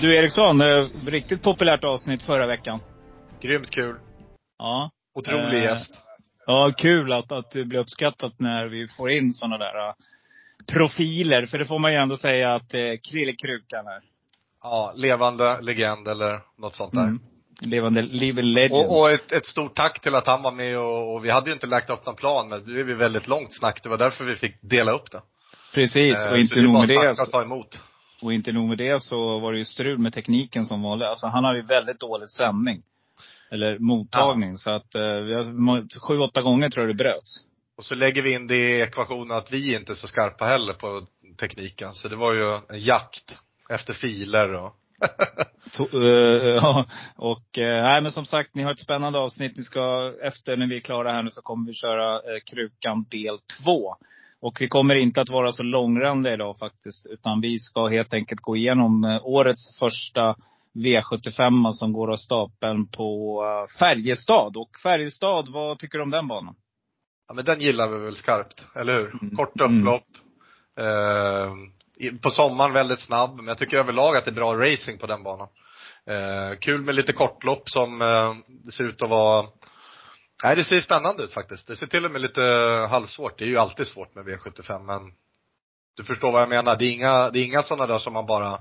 Eh, du Eriksson, eh, riktigt populärt avsnitt förra veckan. Grymt kul. Ja. Otrolig Eh, gäst. Ja, kul att, att det blir uppskattat när vi får in sådana där uh, profiler. För det får man ju ändå säga att eh, Krille Krukan är. Ja, levande legend eller något sånt där. Mm. Levande, living legend. Och, och ett, ett stort tack till att han var med och, och vi hade ju inte lagt upp någon plan men det blev ju väldigt långt snack. Det var därför vi fick dela upp det. Precis, Eh, och så inte det nog med tack det. att ta emot. Och inte nog med det så var det ju strul med tekniken som vanligt. Alltså han hade ju väldigt dålig sändning. Eller mottagning. Så att, eh, har, sju, åtta gånger tror jag det bröts. Och så lägger vi in det i ekvationen att vi inte är så skarpa heller på tekniken. Så det var ju en jakt efter filer och To, eh, ja, och eh, nej men som sagt, ni har ett spännande avsnitt. Ni ska, efter när vi är klara här nu så kommer vi köra eh, Krukan del två. Och vi kommer inte att vara så långrandiga idag faktiskt. Utan vi ska helt enkelt gå igenom eh, årets första V75 som går av stapeln på eh, Färjestad. Och Färjestad, vad tycker du om den banan? Ja men den gillar vi väl skarpt, eller hur? Mm. Kort upplopp. Eh, i- på sommaren väldigt snabb, men jag tycker överlag att det är bra racing på den banan. Eh, kul med lite kortlopp som eh, ser ut att vara Nej det ser spännande ut faktiskt. Det ser till och med lite halvsvårt. Det är ju alltid svårt med V75 men du förstår vad jag menar. Det är inga, det är inga sådana där som man bara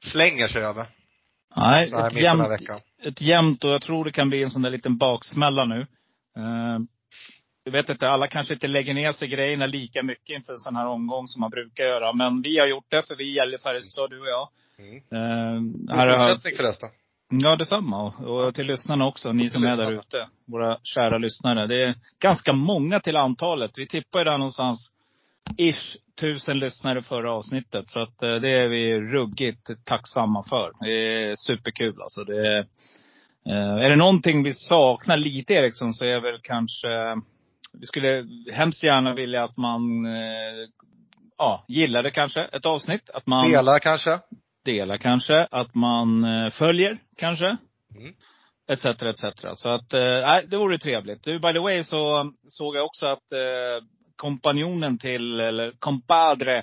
slänger sig över. Nej, Så här ett jämnt, ett jämnt och jag tror det kan bli en sån där liten baksmälla nu. Eh, jag vet inte, alla kanske inte lägger ner sig grejerna lika mycket inför en sån här omgång som man brukar göra. Men vi har gjort det, för vi gäller Färjestad, du och jag. Mm. Eh, Här här har, fortsättning förresten. Ja, detsamma. Och, och till lyssnarna också, ni som är där ute. Våra kära lyssnare. Det är ganska många till antalet. Vi tippar ju där någonstans, ish, tusen lyssnare förra avsnittet. Så att eh, det är vi ruggigt tacksamma för. Det är superkul alltså. Det är, eh, är det någonting vi saknar lite Eriksson så är väl kanske, vi skulle hemskt gärna vilja att man, eh, ja, gillade kanske ett avsnitt. Att man Delar kanske? Delar kanske. Att man eh, följer kanske. Mm. Etc, etc. Så att, eh, nej, det vore trevligt. Du, by the way så såg jag också att eh, kompanjonen till, eller compadre,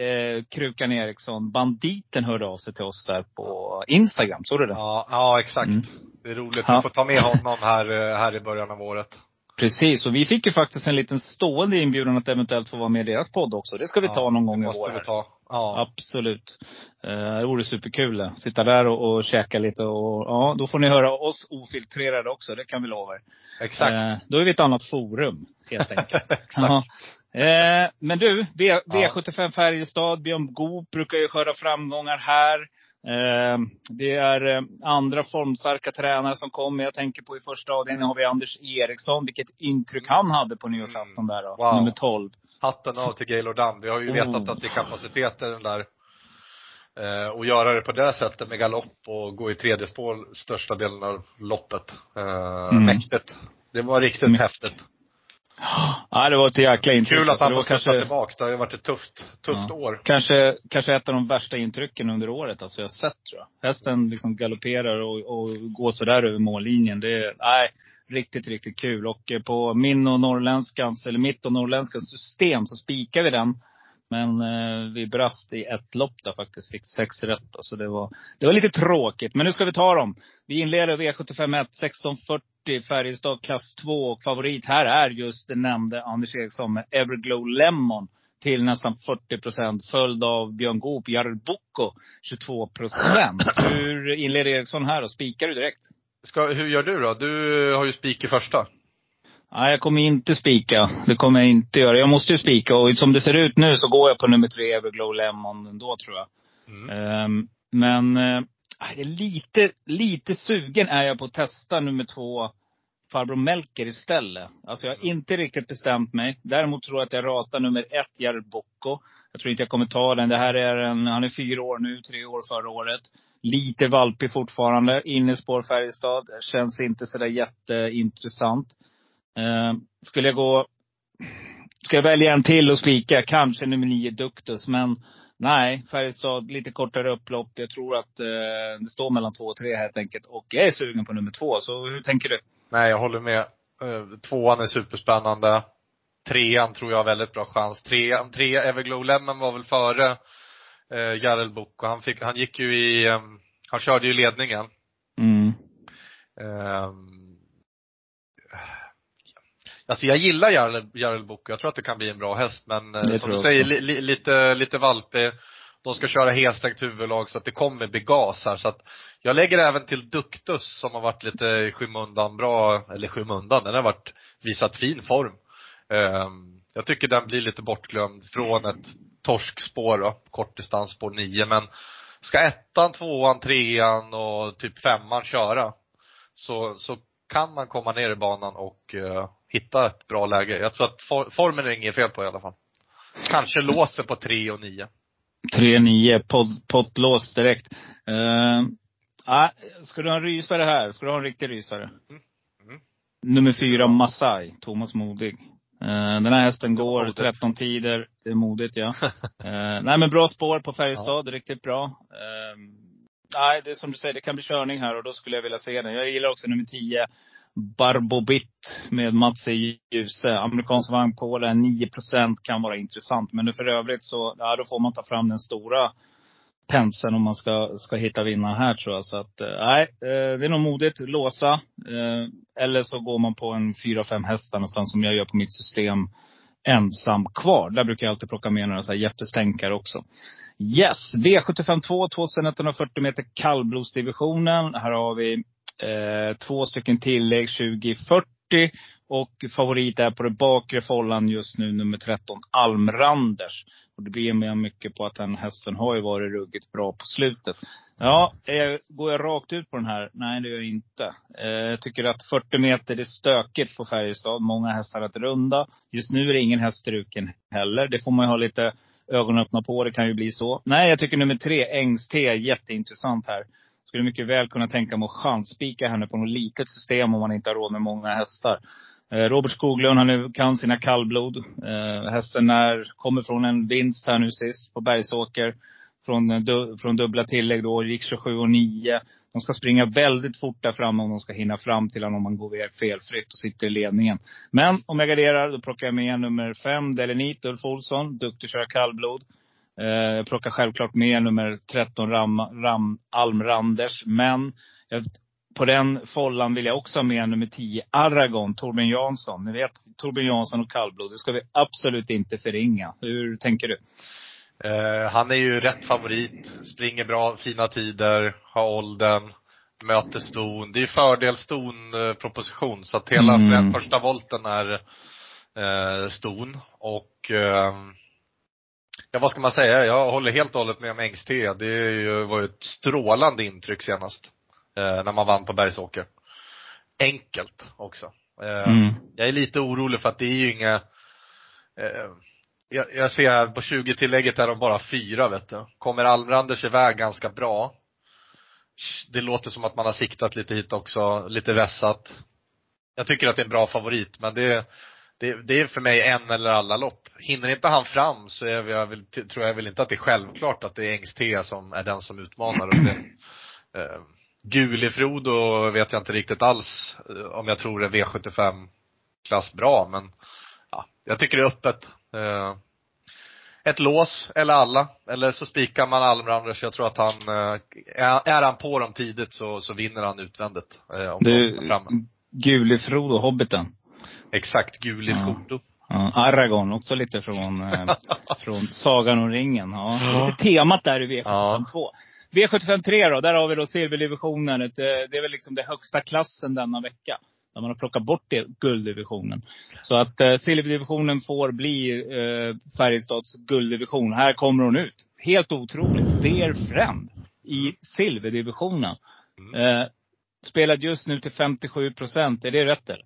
eh, Krukan Eriksson, banditen hörde av sig till oss där på Instagram. Såg du det? Ja, ja exakt. Mm. Det är roligt. Vi får ta med honom här, här i början av året. Precis, och vi fick ju faktiskt en liten stående inbjudan att eventuellt få vara med i deras podd också. Det ska vi Ja, ta någon gång i måste vår. vi här. ta. Ja. Absolut. Eh, det vore superkul. Sitta där och, och käka lite och ja, då får ni höra oss ofiltrerade också. Det kan vi lova er. Exakt. Eh, då är vi ett annat forum, helt enkelt. Exakt. eh, men du, v, Ja. V75 Färjestad, Björn Goop brukar ju skörda framgångar här. Eh, det är eh, andra formstarka tränare som kommer. Jag tänker på i första avdelningen har vi Anders Eriksson. Vilket intryck han hade på nyårsafton där då. Wow. Nummer 12. Hatten av till Gaylord Damm. Vi har ju Oh. vetat att det är kapacitet i den där. Eh, och göra det på det sättet med galopp och gå i tredje spår största delen av loppet. Eh, Mm. Mäktigt. Det var riktigt Mm. häftigt. Ja, det var ett jäkla intryck. Kul att Alltså, han får kanske, tillbaks. Det har ju varit ett tufft, tufft Ja. år. kanske, kanske ett av de värsta intrycken under året alltså jag sett tror jag. Hästen liksom galopperar och, och går sådär över mållinjen. Det är, nej, riktigt, riktigt kul. Och eh, på min och norrländskans, eller mitt och norrländskans system så spikar vi den. Men eh, vi brast i ett lopp där faktiskt. Fick sex rätt. Så det var, det var lite tråkigt. Men nu ska vi ta dem. Vi inleder V75 1, 1640, Färjestad klass 2. Och favorit här är just den nämnde Anders Eriksson med Everglow Lemon till nästan 40 procent. Följd av Björn Goop, Jared Bocco 22 procent. Hur inleder Eriksson här och Spikar du direkt? Ska, hur gör du då? Du har ju spik i första. Nej, jag kommer inte spika. Det kommer jag inte göra. Jag måste ju spika och som det ser ut nu så går jag på nummer tre, Everglow Lemon ändå tror jag. Mm. Ehm, men är lite, lite sugen är jag på att testa nummer två, Farbror Melker istället. Alltså jag har inte riktigt bestämt mig. Däremot tror jag att jag ratar nummer ett, Jared Bocco. Jag tror inte jag kommer ta den. Det här är en, han är fyra år nu, tre år förra året. Lite valpig fortfarande. Innespår Färjestad. Känns inte sådär jätteintressant. Eh, skulle jag gå, ska jag välja en till och spika, kanske nummer nio Duktus. Men nej, Färjestad lite kortare upplopp. Jag tror att eh, det står mellan två och tre helt enkelt. Och jag är sugen på nummer två. Så hur tänker du? Nej, jag håller med. Eh, Tvåan är superspännande. Trean tror jag har väldigt bra chans. Trean, tre Everglow Lemon var väl före eh, Jarel Boko. Han fick, han gick ju i, eh, han körde ju ledningen. Mm. Eh, alltså jag gillar Jarel, Jarel Boko. Jag tror att det kan bli en bra häst men eh, som du säger, li, li, lite, lite valpig. De ska köra helstängt huvudlag så att det kommer bli gas här så att jag lägger även till Duktus som har varit lite i skymundan bra, eller skymundan, den har varit, visat fin form. Ehm, jag tycker den blir lite bortglömd från ett torskspår då, kortdistans på nio men ska ettan, tvåan, trean och typ femman köra så, så kan man komma ner i banan och uh, hitta ett bra läge. Jag tror att for, formen är inget fel på i alla fall. Kanske låser på tre och nio. 3-9, podd, pottlås direkt. Uh, ah, ska du ha en rysare här? Ska du ha en riktig rysare? Mm. Nummer fyra, Masai, Thomas Modig. Eh, den här hästen går modigt. 13 tider. Det är modigt ja. Eh, nej men bra spår på Färjestad, riktigt bra. Eh, nej, det är som du säger, det kan bli körning här och då skulle jag vilja se den. Jag gillar också nummer 10, Barbobit med Mats E. Djuse. Amerikansk vagn på den, 9% kan vara intressant. Men för övrigt så, ja då får man ta fram den stora penseln om man ska, ska hitta vinnaren här tror jag. Så att, eh, nej, eh, det är nog modigt. Låsa. Eh, eller så går man på en 4-5 hästar någonstans som jag gör på mitt system. Ensam kvar. Där brukar jag alltid plocka med några så här jättestänkare också. Yes, V75 2, 2140 meter kallblodsdivisionen. Här har vi Eh, två stycken tillägg 2040. Och favorit är på det bakre fållan just nu, nummer 13, Almranders. Och det blir med mycket på att den hästen har ju varit ruggigt bra på slutet. Ja, eh, går jag rakt ut på den här? Nej, det gör jag inte. Eh, jag tycker att 40 meter, det är stökigt på Färjestad. Många hästar att runda. Just nu är det ingen häst struken heller. Det får man ju ha lite ögonen öppna på. Det kan ju bli så. Nej, jag tycker nummer tre, Ängst-T, jätteintressant här. Skulle mycket väl kunna tänka mig att chansspika henne på något litet system om man inte har råd med många hästar. Eh, Robert Skoglund, han kan sina kallblod. Eh, hästen är, kommer från en vinst här nu sist på Bergsåker. Från, eh, du, från dubbla tillägg då, gick 27 och 9. De ska springa väldigt fort där framme om de ska hinna fram till honom om man går iväg felfritt och sitter i ledningen. Men om jag garderar, då plockar jag med nummer 5, Delenit, Ulf Olsson. Duktig att köra kallblod. Eh, Jag plockar självklart med nummer 13, Ram, Ram, Almranders. Men på den follan vill jag också ha med nummer 10, Aragon, Torbjörn Jansson. Ni vet, Torbjörn Jansson och kallblod, det ska vi absolut inte förringa. Hur tänker du? Eh, han är ju rätt favorit, springer bra, fina tider, har åldern, möter ston. Det är fördel ston eh, proposition så att hela Mm. för- första volten är eh, ston och eh, Ja vad ska man säga, jag håller helt och hållet med om Engst-T. Det ju, var ju ett strålande intryck senast. Eh, när man vann på Bergsåker. Enkelt också. Eh, Mm. jag är lite orolig för att det är ju inga eh, jag, jag ser här på 20-tillägget är de bara fyra vet du. Kommer Almranders iväg ganska bra. Det låter som att man har siktat lite hit också, lite vässat. Jag tycker att det är en bra favorit men det, det, det är för mig en eller alla lopp. Hinner inte han fram så är jag väl, tror jag väl inte att det är självklart att det är Engst-T som är den som utmanar. Och det, eh, Gulifrodo vet jag inte riktigt alls eh, om jag tror är V75 klass bra men ja, jag tycker det är öppet. Eh, ett lås eller alla. Eller så spikar man Almranders. Jag tror att han, eh, är, han på dem tidigt så, så vinner han utvändigt. Eh, om Du. Gulifrodo, Hobbiten. Exakt, Gulifrodo. Ja, Aragon, också lite från, eh, från Sagan om ringen. Ja, lite temat där i V752. V75 3 då, där har vi då silverdivisionen. Det är väl liksom det högsta klassen denna vecka. Där man har plockat bort det, gulddivisionen. Så att eh, silverdivisionen får bli eh, Färjestads gulddivision. Här kommer hon ut. Helt otroligt. Dear Friend i silverdivisionen. Eh, spelad just nu till 57 procent. Är det rätt eller?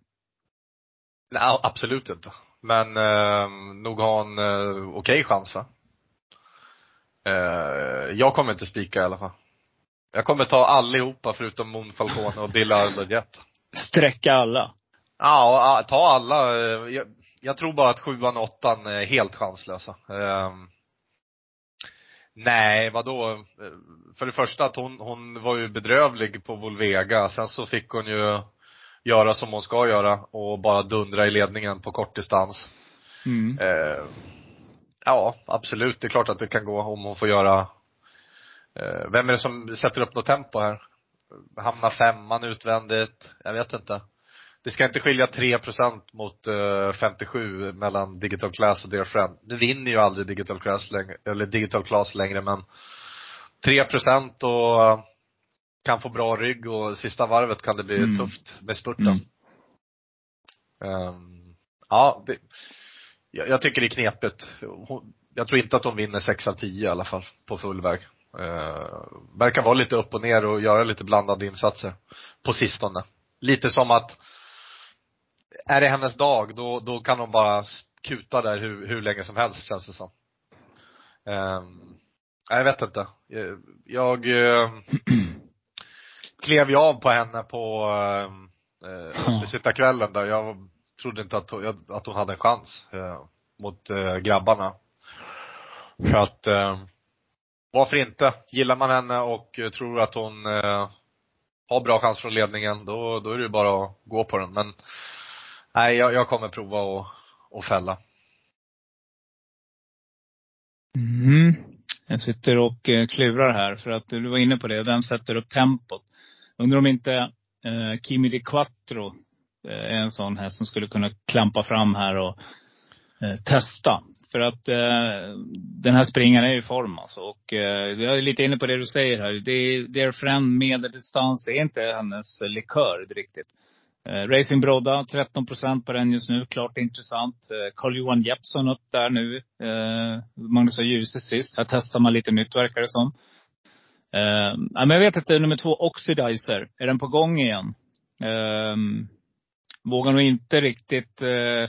Nej, absolut inte. Men eh, nog har han eh, okej chans va? Eh, jag kommer inte spika i alla fall. Jag kommer ta allihopa förutom Mon Falcone och Bill Arbedjet. Sträcka alla. Ja, ta alla. Eh, Jag, jag tror bara att sjuan och åttan är helt chanslösa. Ehm, nej, vadå? Eh, För det första att hon, hon var ju bedrövlig på Volvega. Sen så fick hon ju göra som hon ska göra och bara dundra i ledningen på kortdistans. Mm. Eh, Ja, absolut. Det är klart att det kan gå om hon får göra eh, Vem är det som sätter upp något tempo här? Hamnar femman utvändigt? Jag vet inte. Det ska inte skilja 3% mot eh, 57 mellan Digital Class och Dear Friend. Nu vinner ju aldrig Digital Class längre, eller Digital Class längre men 3% och kan få bra rygg och sista varvet kan det bli Mm. tufft med spurten. Mm. Ehm, ja, det, jag, jag tycker det är knepigt. Hon, jag tror inte att de vinner 6 av 10 i alla fall på full väg. Uh, verkar vara lite upp och ner och göra lite blandade insatser på sistone. Lite som att är det hennes dag, då, då kan hon bara kuta där hur, hur länge som helst känns det som. Um, jag vet inte. Jag, jag eh, klev ju av på henne på uh, kvällen där. Jag trodde inte att, hon- att hon hade en chans eh, mot eh, grabbarna. För att, eh, varför inte? Gillar man henne och eh, tror att hon eh, har bra chans från ledningen, då, då är det ju bara att gå på den. Men nej, jag, jag kommer prova att och fälla. Mm. Jag sitter och eh, klurar här för att du var inne på det. Vem sätter upp tempot? Undrar om inte eh, Kimi Di Quattro eh, är en sån här som skulle kunna klampa fram här och eh, testa. För att eh, den här springaren är i form alltså. Och eh, jag är lite inne på det du säger här. Det är Dear Friend medeldistans. Det är inte hennes likör riktigt. Eh, Racing Brodda, 13 procent på den just nu. Klart intressant. Eh, Carl-Johan Jeppsson upp där nu. Eh, Magnus och Djuse sist. Här testar man lite nytt verkar det som. Ja, men jag vet inte, nummer två, Oxidizer. Är den på gång igen? Eh, vågar nog inte riktigt eh,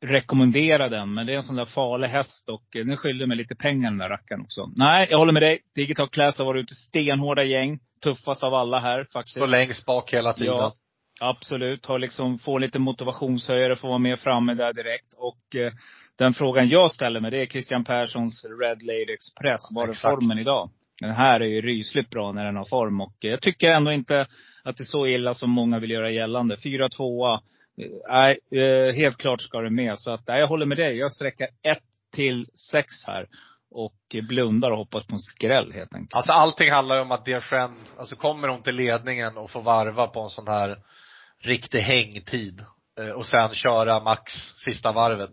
rekommendera den. Men det är en sån där farlig häst och eh, den skyllde mig lite pengar den där rackaren också. Nej, jag håller med dig. Digital Class har varit ute stenhårda gäng. Tuffast av alla här faktiskt. Står längst bak hela tiden. Ja, absolut. Har liksom, får lite motivationshöjare, får vara med framme där direkt. Och eh, den frågan jag ställer mig, det är Christian Perssons Red Lady Express. Var är formen idag? Den här är ju rysligt bra när den har form. Och jag tycker ändå inte att det är så illa som många vill göra gällande. 4-2. Nej, eh, helt klart ska det med. Så att, nej, jag håller med dig. Jag sträcker 1 till 6 här. Och blundar och hoppas på en skräll helt enkelt. Alltså allting handlar ju om att Dear alltså kommer hon till ledningen och får varva på en sån här riktig hängtid eh, och sen köra max sista varvet.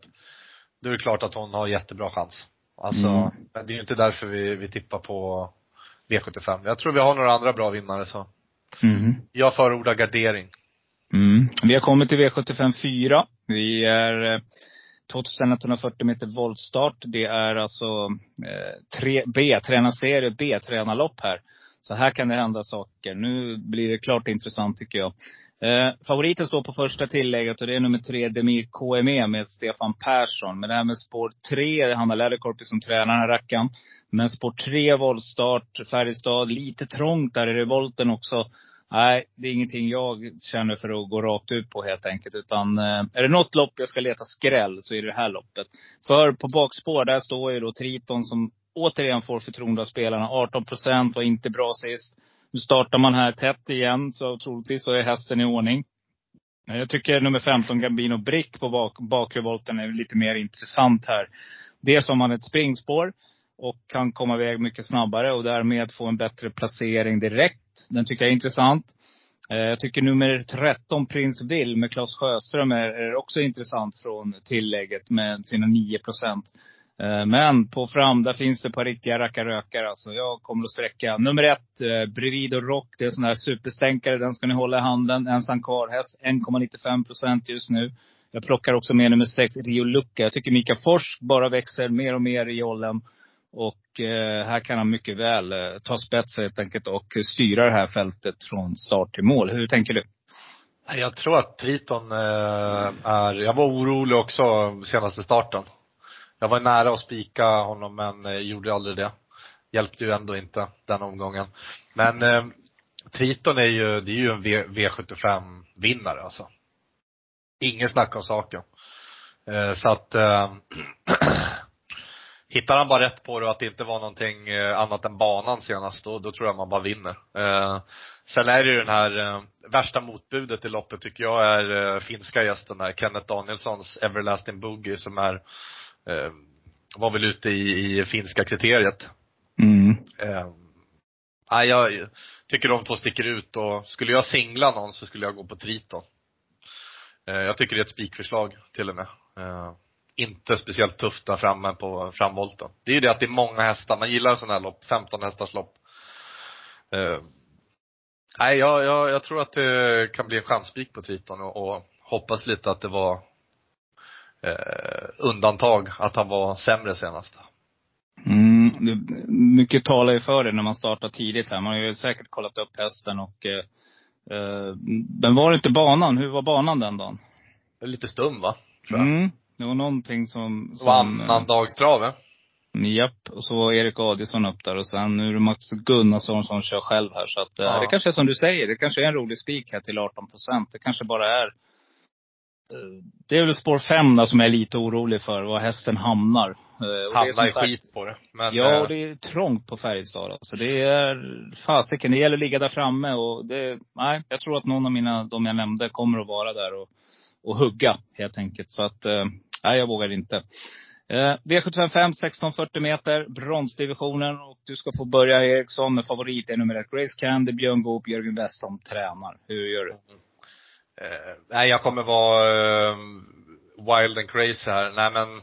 Då är det klart att hon har jättebra chans. Alltså, Mm. det är ju inte därför vi, vi tippar på V75. Jag tror vi har några andra bra vinnare så. Mhm. Jag förordar gardering. Mm. Vi har kommit till V75 4. Vi är eh, 2140 meter voltstart. Det är alltså eh, tre, B, tränarserie, B-tränarlopp här. Så här kan det hända saker. Nu blir det klart intressant tycker jag. Eh, favoriten står på första tillägget och det är nummer tre, Demir KME med Stefan Persson. Men det här med spår tre, Hanna Läderkorpi som tränar den här rackaren. Men spår tre, voltstart, Färjestad, lite trångt där i revolten också. Nej, det är ingenting jag känner för att gå rakt ut på helt enkelt. Utan eh, är det något lopp jag ska leta skräll så är det det här loppet. För på bakspår, där står ju då Triton som återigen får förtroende av spelarna. 18 procent, var inte bra sist. Nu startar man här tätt igen, så troligtvis så är hästen i ordning. Eh, jag tycker nummer 15, Gambino Brick på bak, bakrevolten är lite mer intressant här. Dels har man ett springspår och kan komma iväg mycket snabbare och därmed få en bättre placering direkt. Den tycker jag är intressant. Eh, jag tycker nummer 13, Prins Will med Claes Sjöström är också intressant från tillägget med sina 9 procent. Eh, men på fram, där finns det ett par riktiga rackarrökare. Alltså jag kommer att sträcka nummer ett, eh, Brevido Rock. Det är en sån här superstänkare. Den ska ni hålla i handen. Ensam karlhäst, 1,95 procent just nu. Jag plockar också med nummer sex, Rio Lucca. Jag tycker Mika Fors bara växer mer och mer i åldern. Och eh, här kan han mycket väl eh, ta spets helt enkelt och styra det här fältet från start till mål. Hur tänker du? Jag tror att Triton eh, är, jag var orolig också senaste starten. Jag var nära att spika honom men eh, gjorde aldrig det. Hjälpte ju ändå inte den omgången. Men eh, Triton är ju, det är ju en V75-vinnare alltså. Ingen snack om saken. Eh, så att eh, Hittar han bara rätt på det och att det inte var någonting eh, annat än banan senast, då, då tror jag man bara vinner. Eh, sen är det ju den här, eh, värsta motbudet i loppet tycker jag är eh, finska gästen där, Kenneth Danielssons Everlasting Boogie som är eh, var väl ute i, i finska kriteriet. Mm. Eh, nej, jag tycker de två sticker ut och skulle jag singla någon så skulle jag gå på Triton. Eh, jag tycker det är ett spikförslag till och med. Eh, inte speciellt tufft där framme på framvolten. Det är ju det att det är många hästar. Man gillar sådana här lopp, 15 hästars lopp. Eh, nej, jag, jag, jag tror att det kan bli en chansspik på Triton och, och hoppas lite att det var eh, undantag att han var sämre senast. Mm, mycket talar ju för det när man startar tidigt här. Man har ju säkert kollat upp hästen och eh, eh Men var det inte banan? Hur var banan den dagen? Lite stum va? Tror jag. Mm, det var någonting som.. som det var annandagstrav eh, Japp. Och så var Erik Adielsson upp där och sen nu är det Max Gunnarsson som kör själv här. Så att, eh, ja. det kanske är som du säger. Det kanske är en rolig spik här till 18 procent. Det kanske bara är det är väl spår fem där som jag är lite orolig för, var hästen hamnar. Eh, hamnar i skit på det. Men, ja, och eh, det är trångt på Färjestad alltså. Det är fasiken, det gäller att ligga där framme och det, nej, jag tror att någon av mina, de jag nämnde, kommer att vara där och, och hugga helt enkelt. Så att, nej jag vågar inte. V755 1640 meter, bronsdivisionen. Och du ska få börja Eriksson med favorit är nummer ett Grace Candy, Björn Goop, Jörgen Westholm tränar. Hur gör du? Eh, nej, jag kommer vara eh, wild and crazy här. Nej men,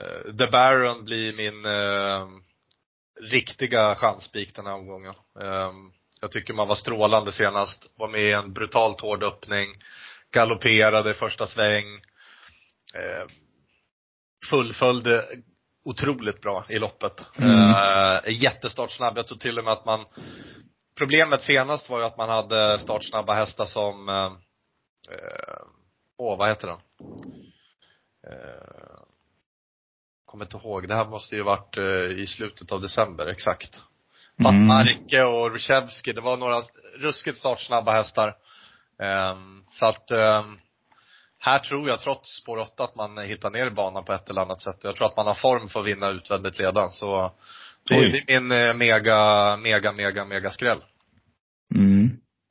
eh, The Baron blir min eh, riktiga chanspik den här omgången. Eh, jag tycker man var strålande senast. Var med i en brutalt hård öppning. Galopperade första sväng. Eh, fullföljde otroligt bra i loppet. Mm. Eh, jättestartsnabb. Jag tror till och med att man Problemet senast var ju att man hade startsnabba hästar som eh, åh, vad heter den? Eh, kommer inte ihåg. Det här måste ju varit eh, i slutet av december, exakt. Mm. Och Ryszewski, det var några ruskigt startsnabba hästar. Eh, så att eh, här tror jag trots spår 8 att man hittar ner i banan på ett eller annat sätt. Jag tror att man har form för att vinna utvändigt ledan. Så det är min eh, mega, mega, mega, mega skräll. Mm.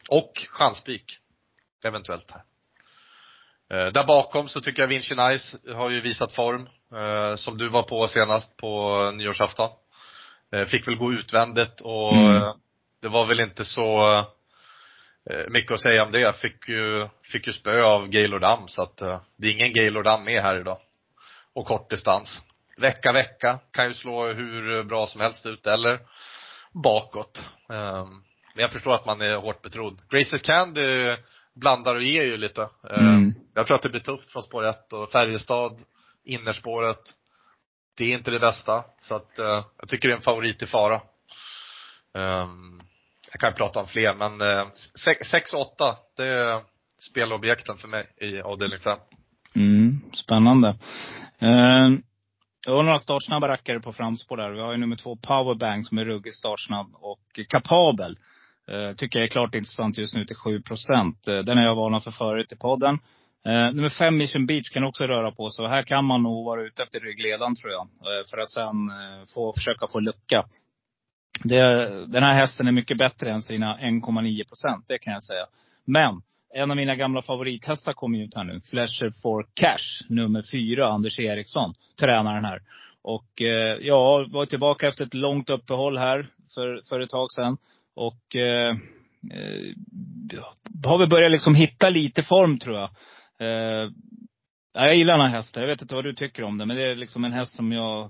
Och chanspik eventuellt här. Eh, där bakom så tycker jag Vinci Nice har ju visat form, eh, som du var på senast på nyårsafton. Eh, fick väl gå utvändigt och mm. det var väl inte så mycket att säga om det. Fick ju, fick ju spö av Gaylord Dam så att det är ingen Gaylord Dam med här idag. Och kort distans. Vecka, vecka. Kan ju slå hur bra som helst ut eller bakåt. Eh, men jag förstår att man är hårt betrodd. Graces Candy blandar och ger ju lite. Eh, mm. Jag tror att det blir tufft från spår 1 och Färjestad, innerspåret. Det är inte det bästa. Så att eh, jag tycker det är en favorit i fara. Um, jag kan prata om fler men eh, 6 och 8, det är spelobjekten för mig i avdelning 5. Mm, spännande. Jag har några startsnabba rackare på framspår där. Vi har ju nummer två Powerbank som är ruggigt startsnabb och kapabel. Eh, tycker jag är klart intressant just nu till 7 procent. Eh, den har jag varnat för förut i podden. Eh, nummer fem Mission Beach kan också röra på sig. Här kan man nog vara ute efter ryggledaren tror jag. För att sen få, försöka få lucka. Det, den här hästen är mycket bättre än sina 1,9 procent, det kan jag säga. Men en av mina gamla favorithästar kommer ut här nu. Flasher for Cash, nummer fyra, Anders Eriksson, tränaren här. Och eh, ja, var tillbaka efter ett långt uppehåll här för, för ett tag sedan. Och eh, eh, har vi börjat liksom hitta lite form tror jag. Eh, jag gillar den här hästen. Jag vet inte vad du tycker om den. Men det är liksom en häst som jag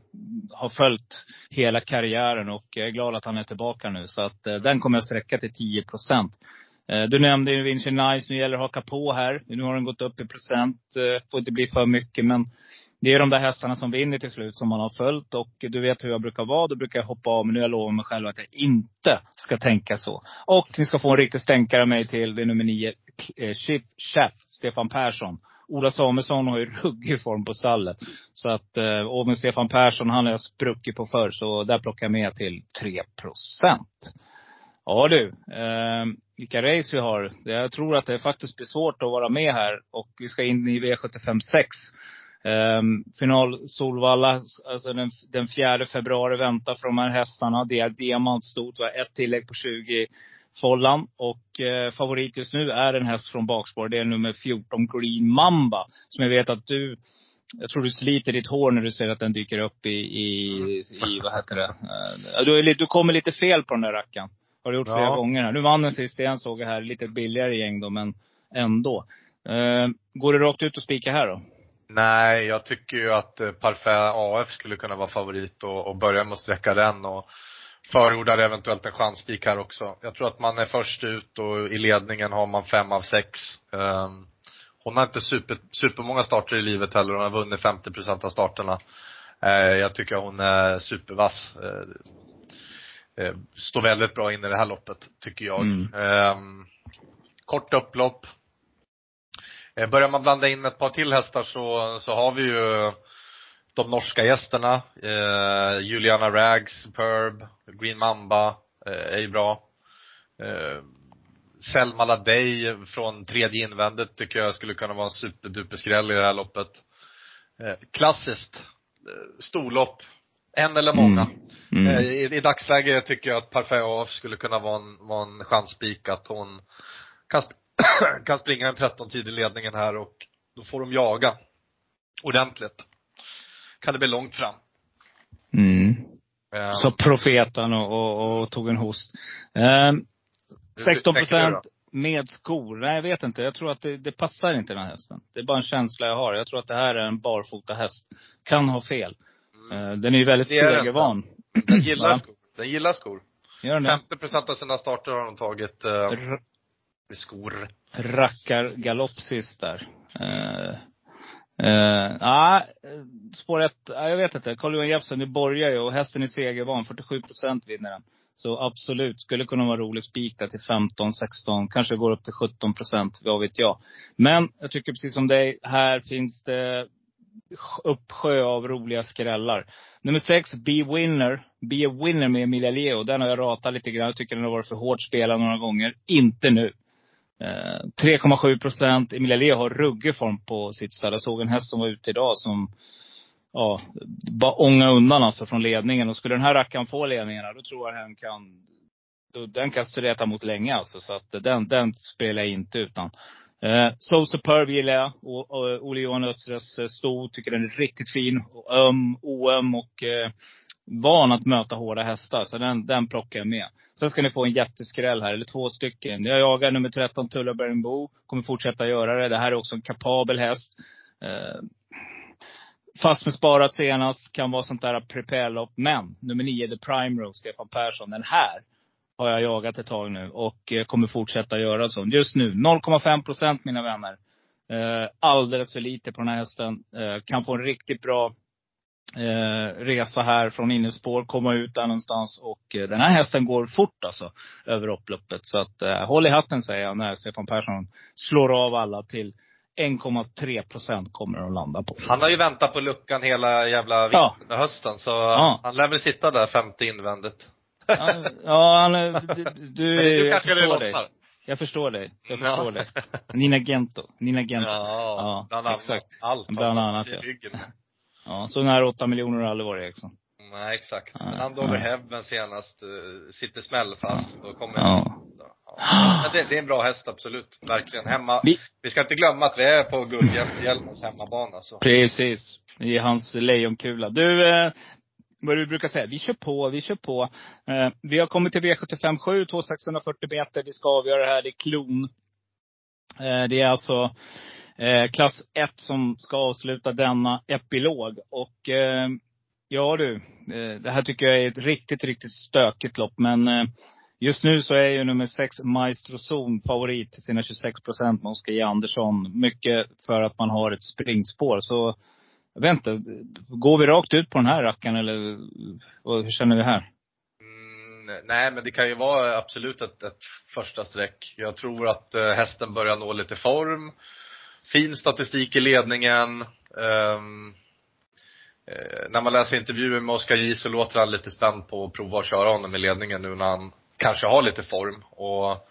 har följt hela karriären och jag är glad att han är tillbaka nu. Så att eh, den kommer jag sträcka till 10 procent. Eh, du nämnde ju Vinci Nice. Nu gäller det att haka på här. Nu har den gått upp i procent. Eh, får inte bli för mycket men det är de där hästarna som vinner till slut som man har följt. Och du vet hur jag brukar vara. Då brukar jag hoppa av. Men nu har jag lovat mig själv att jag inte ska tänka så. Och ni ska få en riktig stänkare av mig till. Det är nummer nio, eh, Chief Chef, Stefan Persson. Ola Samuelsson har ju ruggig form på stallet. Så att, eh, och med Stefan Persson, han har jag spruckit på förr. Så där plockar jag med till 3 procent. Ja du, eh, vilka race vi har. Jag tror att det faktiskt blir svårt att vara med här. Och vi ska in i V75 6. Um, final Solvalla, alltså den, den 4 februari väntar för de här hästarna. Det är diamantstort. Vi har ett tillägg på 20 Follan. Och eh, favorit just nu är en häst från bakspår. Det är nummer 14 Green Mamba. Som jag vet att du jag tror du sliter ditt hår när du ser att den dyker upp i, i, i vad heter det? Eh, du, du kommer lite fel på den där rackaren. Har du gjort flera Ja. gånger här. Nu vann den sist igen såg jag här. Lite billigare gäng då, men ändå. Eh, går det rakt ut och spika här då? Nej, jag tycker ju att eh, Parfait AF skulle kunna vara favorit och, och börja med att sträcka den och förordar eventuellt en chanspik här också. Jag tror att man är först ut och i ledningen har man fem av sex. Ehm, hon har inte super, supermånga starter i livet heller. Hon har vunnit 50 procent av starterna. Eh, jag tycker hon är supervass. Eh, eh, står väldigt bra in i det här loppet, tycker jag. Mm. Ehm, kort upplopp. Eh, Börjar man blanda in ett par till hästar så, så har vi ju de norska gästerna. Eh, Juliana Rag, Superb, Green Mamba eh, är ju bra. Eh, Selma Ladej från tredje invändet tycker jag skulle kunna vara en superduperskräll i det här loppet. Eh, klassiskt. Eh, storlopp. En eller många. Mm. Eh, I, I dagsläget tycker jag att Parfait AF skulle kunna vara en, vara en chanspik att hon kan, kan springa en 13 tid i ledningen här och då får de jaga ordentligt. Kan det bli långt fram. Mm. Eh, Så profeten och, och, och tog en host. Eh, hur 16 tänker du då? procent med skor. Nej, jag vet inte. Jag tror att det, det passar inte den här hästen. Det är bara en känsla jag har. Jag tror att det här är en barfota häst. Kan ha fel. Mm. Eh, den är ju väldigt är den gillar skor. Den gillar skor. Gör den det? 50 procent av sina starter har de tagit med skor. rackar galopp sist där. Eh, eh, ja, spår ett, ja, jag vet inte. Carl-Johan Jeppsson, det borgar ju och hästen är segervan. 47 procent vinner den. Så absolut, skulle kunna vara rolig spik där till 15, 16, kanske går upp till 17 procent, vad vet jag. Men jag tycker precis som dig, här finns det uppsjö av roliga skrällar. Nummer sex, Be Winner. Be a Winner med Emilia Leo. Den har jag ratat lite grann. Jag tycker den har varit för hårt spelad några gånger. Inte nu. Eh, 3,7 procent. Emilia Leo har ruggig form på sitt ställe. Jag såg en häst som var ute idag som, ja, bara ånga undan alltså från ledningen. Och skulle den här rackaren få ledningen, då tror jag den kan, då, den kan streta mot länge alltså. Så att den, den spelar jag inte utan. Eh, so Superb gillar jag. O, o, Ole Johan Östres stor, sto, tycker den är riktigt fin. Och öm, oöm och eh, van att möta hårda hästar. Så den, den plockar jag med. Sen ska ni få en jätteskräll här, eller två stycken. Jag jagar nummer 13, Tulla Bo. Kommer fortsätta göra det. Det här är också en kapabel häst. Eh, fast med sparat senast, kan vara sånt där preparellopp. Men nummer 9, The Prime Rose, Stefan Persson. Den här har jag jagat ett tag nu och eh, kommer fortsätta göra så. Just nu 0,5 procent mina vänner. Eh, alldeles för lite på den här hästen. Eh, kan få en riktigt bra eh, resa här från innespår, komma ut där någonstans. Och eh, den här hästen går fort alltså, över upploppet. Så att eh, håll i hatten säger jag när Stefan Persson slår av alla till 1,3 procent kommer de landa på. Han har ju väntat på luckan hela jävla Ja. vintern och hösten så Ja. han lär väl sitta där femte invändigt. Ja, ja han, är- du, du, nu jag förstår dig. Jag förstår dig. Jag Ja. förstår dig. Nina Gento. Nina Gento. Ja, Ja, bland exakt. Allt Bland man annat, ja. Ja, så nära 8 miljoner har aldrig varit Eriksson. Nej, exakt. Ja, Men Andover ja. Heaven senast uh, sitter smällfast och kommer Ja. Ja. Men det, det är en bra häst, absolut. Verkligen. Hemma. Vi, Vi- ska inte glömma att vi är på Guldhjälmens hemmabana. Så. Precis. I hans lejonkula. Du, eh, vad du brukar säga, vi kör på, vi kör på. Eh, vi har kommit till V75 7, 2640 meter. Vi ska avgöra det här, det är klon. Eh, det är alltså eh, klass 1 som ska avsluta denna epilog. Och eh, ja du, eh, det här tycker jag är ett riktigt, riktigt stökigt lopp. Men eh, just nu så är ju nummer 6 Maestro Zon favorit till sina 26 procent med Oskar J. Andersson. Mycket för att man har ett springspår. Så jag vet inte, går vi rakt ut på den här rackaren eller hur känner vi här? Mm, nej, men det kan ju vara absolut ett, ett första streck. Jag tror att eh, hästen börjar nå lite form. Fin statistik i ledningen. Ehm, eh, när man läser intervjuer med Oskar J så låter han lite spänd på att prova att köra honom i ledningen nu när han kanske har lite form. Och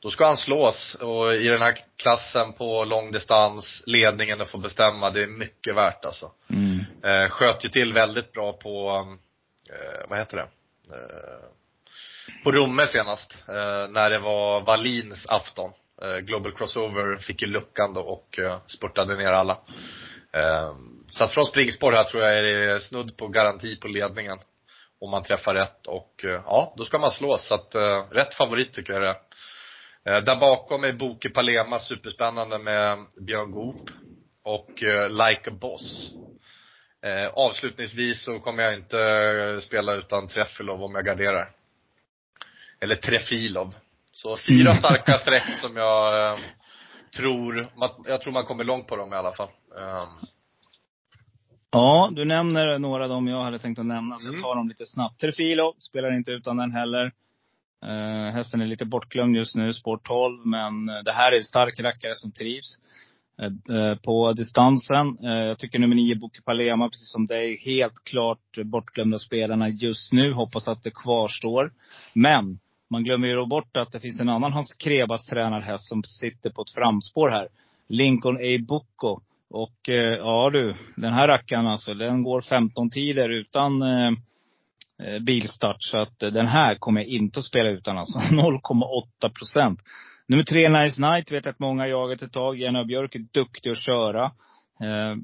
då ska han slås. Och i den här klassen på långdistans, ledningen att få bestämma, det är mycket värt alltså. Mm. Eh, sköt ju till väldigt bra på, eh, vad heter det? Eh, på Romme senast, eh, när det var Wallins afton. Eh, Global Crossover fick ju luckan då och eh, spurtade ner alla. Eh, så att från springspår här tror jag är det snudd på garanti på ledningen. Om man träffar rätt och ja, då ska man slå. Så att rätt favorit tycker jag det är. Där bakom är Boke Palema, superspännande med Björn Goop. Och Like a Boss. avslutningsvis så kommer jag inte spela utan Trefilov om jag garderar. Eller Trefilov. Så fyra mm. starka streck som jag tror, jag tror man kommer långt på dem i alla fall. Um, Ja, du nämner några av dem jag hade tänkt att nämna, så jag mm. tar dem lite snabbt. Trefilo, spelar inte utan den heller. Uh, hästen är lite bortglömd just nu, spår 12, men uh, det här är en stark rackare som trivs. Uh, på distansen. jag tycker nummer 9, Boke Palema, precis som dig, helt klart bortglömda spelarna just nu. Hoppas att det kvarstår. Men man glömmer ju då bort att det finns en annan Hans Krebas tränarhäst som sitter på ett framspår här. Lincoln A. Bocco och eh, ja du, den här rackaren alltså, den går 15 tider utan eh, eh, bilstart. Så att eh, den här kommer jag inte att spela utan alltså. 0,8 procent. Nummer tre, Nice Night, vet att många jagat ett tag. Jenny Björk är duktig att köra. Eh,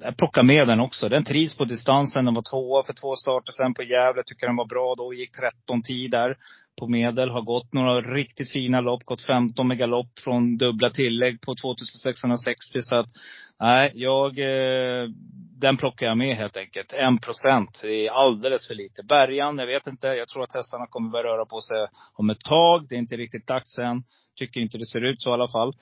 jag plockar med den också. Den trivs på distansen. Den var tvåa för två starter sen på Gävle. Tycker den var bra då. Gick 13 tid där på medel. Har gått några riktigt fina lopp. Gått 15 med galopp från dubbla tillägg på 2660. Så att, nej, jag, eh, den plockar jag med helt enkelt. En procent är alldeles för lite. Bergan, jag vet inte. Jag tror att hästarna kommer börja röra på sig om ett tag. Det är inte riktigt dags än. Tycker inte det ser ut så i alla fall.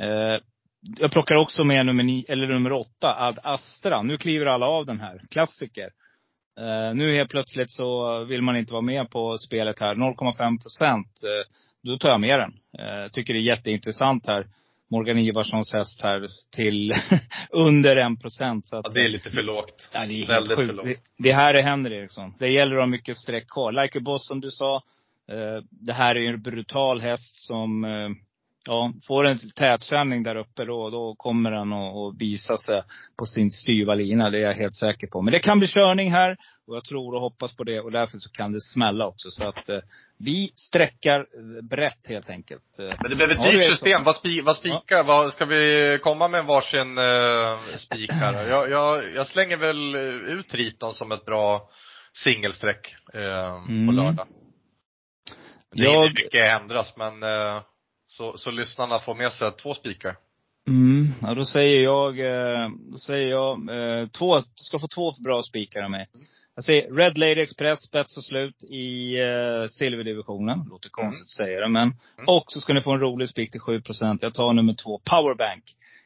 Eh, jag plockar också med nummer, ni, eller nummer åtta, Ad Astra. Nu kliver alla av den här. Klassiker. Uh, nu helt plötsligt så vill man inte vara med på spelet här. 0,5 procent. Uh, då tar jag med den. Uh, tycker det är jätteintressant här. Morgan Ivarssons häst här till under en procent. Ja, det är lite för lågt. Ja, det är Väldigt för lågt. Det, det här är Henry Eriksson. Det gäller att ha mycket streck kvar. Like a Boss som du sa. det här är ju en brutal häst som ja, får en tätkänning där uppe då, då kommer den att visa sig på sin styva lina. Det är jag helt säker på. Men det kan bli körning här. Och jag tror och hoppas på det. Och därför så kan det smälla också. Så att eh, vi sträckar brett helt enkelt. Eh, Men det blev ett dyrt system. Vad, spi, vad spikar? Ja. Vad, ska vi komma med varsin eh, spik här? Jag, jag, jag, slänger väl ut Triton som ett bra singelsträck eh, mm. på lördag. Det jag... mycket ändras men eh, så, så lyssnarna får med sig två spikar. Mm, ja då säger jag, eh, då säger jag, eh, två, du ska få två bra spikar av mig. Jag säger Red Lady Express, spets och slut i uh, silverdivisionen. Låter konstigt mm. att säga det, men. Mm. Och så ska ni få en rolig spik till 7% Jag tar nummer två, Powerbank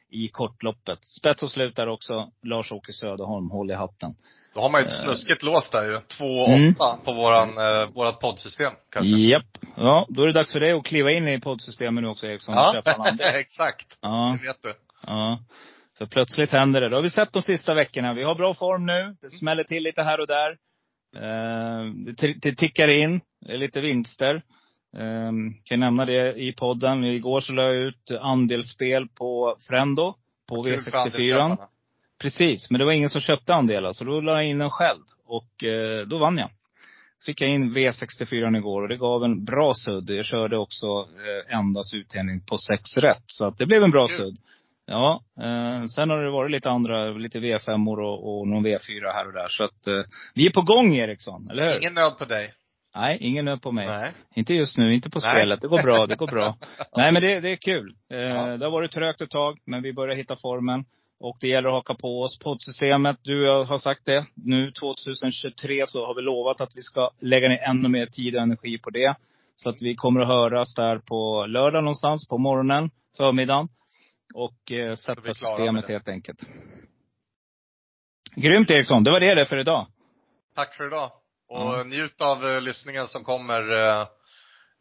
i kortloppet. Spets och slut där också. Lars-Åke Söderholm, håll i hatten. Då har man ju ett eh. snuskigt lås där ju. 2,8 mm. på våran, eh, vårat poddsystem kanske. Japp. Ja, då är det dags för dig att kliva in i poddsystemet nu också Eriksson. Ja, exakt. Ja. Det vet du. Ja. För plötsligt händer det. Det har vi sett de sista veckorna. Vi har bra form nu. Det smäller till lite här och där. Eh, det tickar in. Det är lite vinster. Um, kan nämna det i podden. Igår så la jag ut andelsspel på Frendo. På V64. Precis, men det var ingen som köpte andelar. Så då la jag in den själv. Och eh, då vann jag. Så fick jag in V64 igår och det gav en bra sudd. Jag körde också eh, endast utdelning på sex rätt. Så att det blev en bra sudd. Ja, eh, sen har det varit lite andra, lite V5 och, och någon V4 här och där. Så att eh, vi är på gång Eriksson, eller hur? Ingen nöd på dig. Nej, ingen nöd på mig. Nej. Inte just nu, inte på Nej. spelet. Det går bra, det går bra. Nej men det, det är kul. Eh, ja. Det har varit trögt ett tag, men vi börjar hitta formen. Och det gäller att haka på oss. Poddsystemet, du har sagt det. Nu 2023 så har vi lovat att vi ska lägga ner ännu mer tid och energi på det. Så att vi kommer att höras där på lördag någonstans, på morgonen, förmiddagen. Och eh, sätta systemet helt enkelt. Grymt Eriksson, det var det för idag. Tack för idag. Och mm. njut av uh, lyssningen som kommer uh,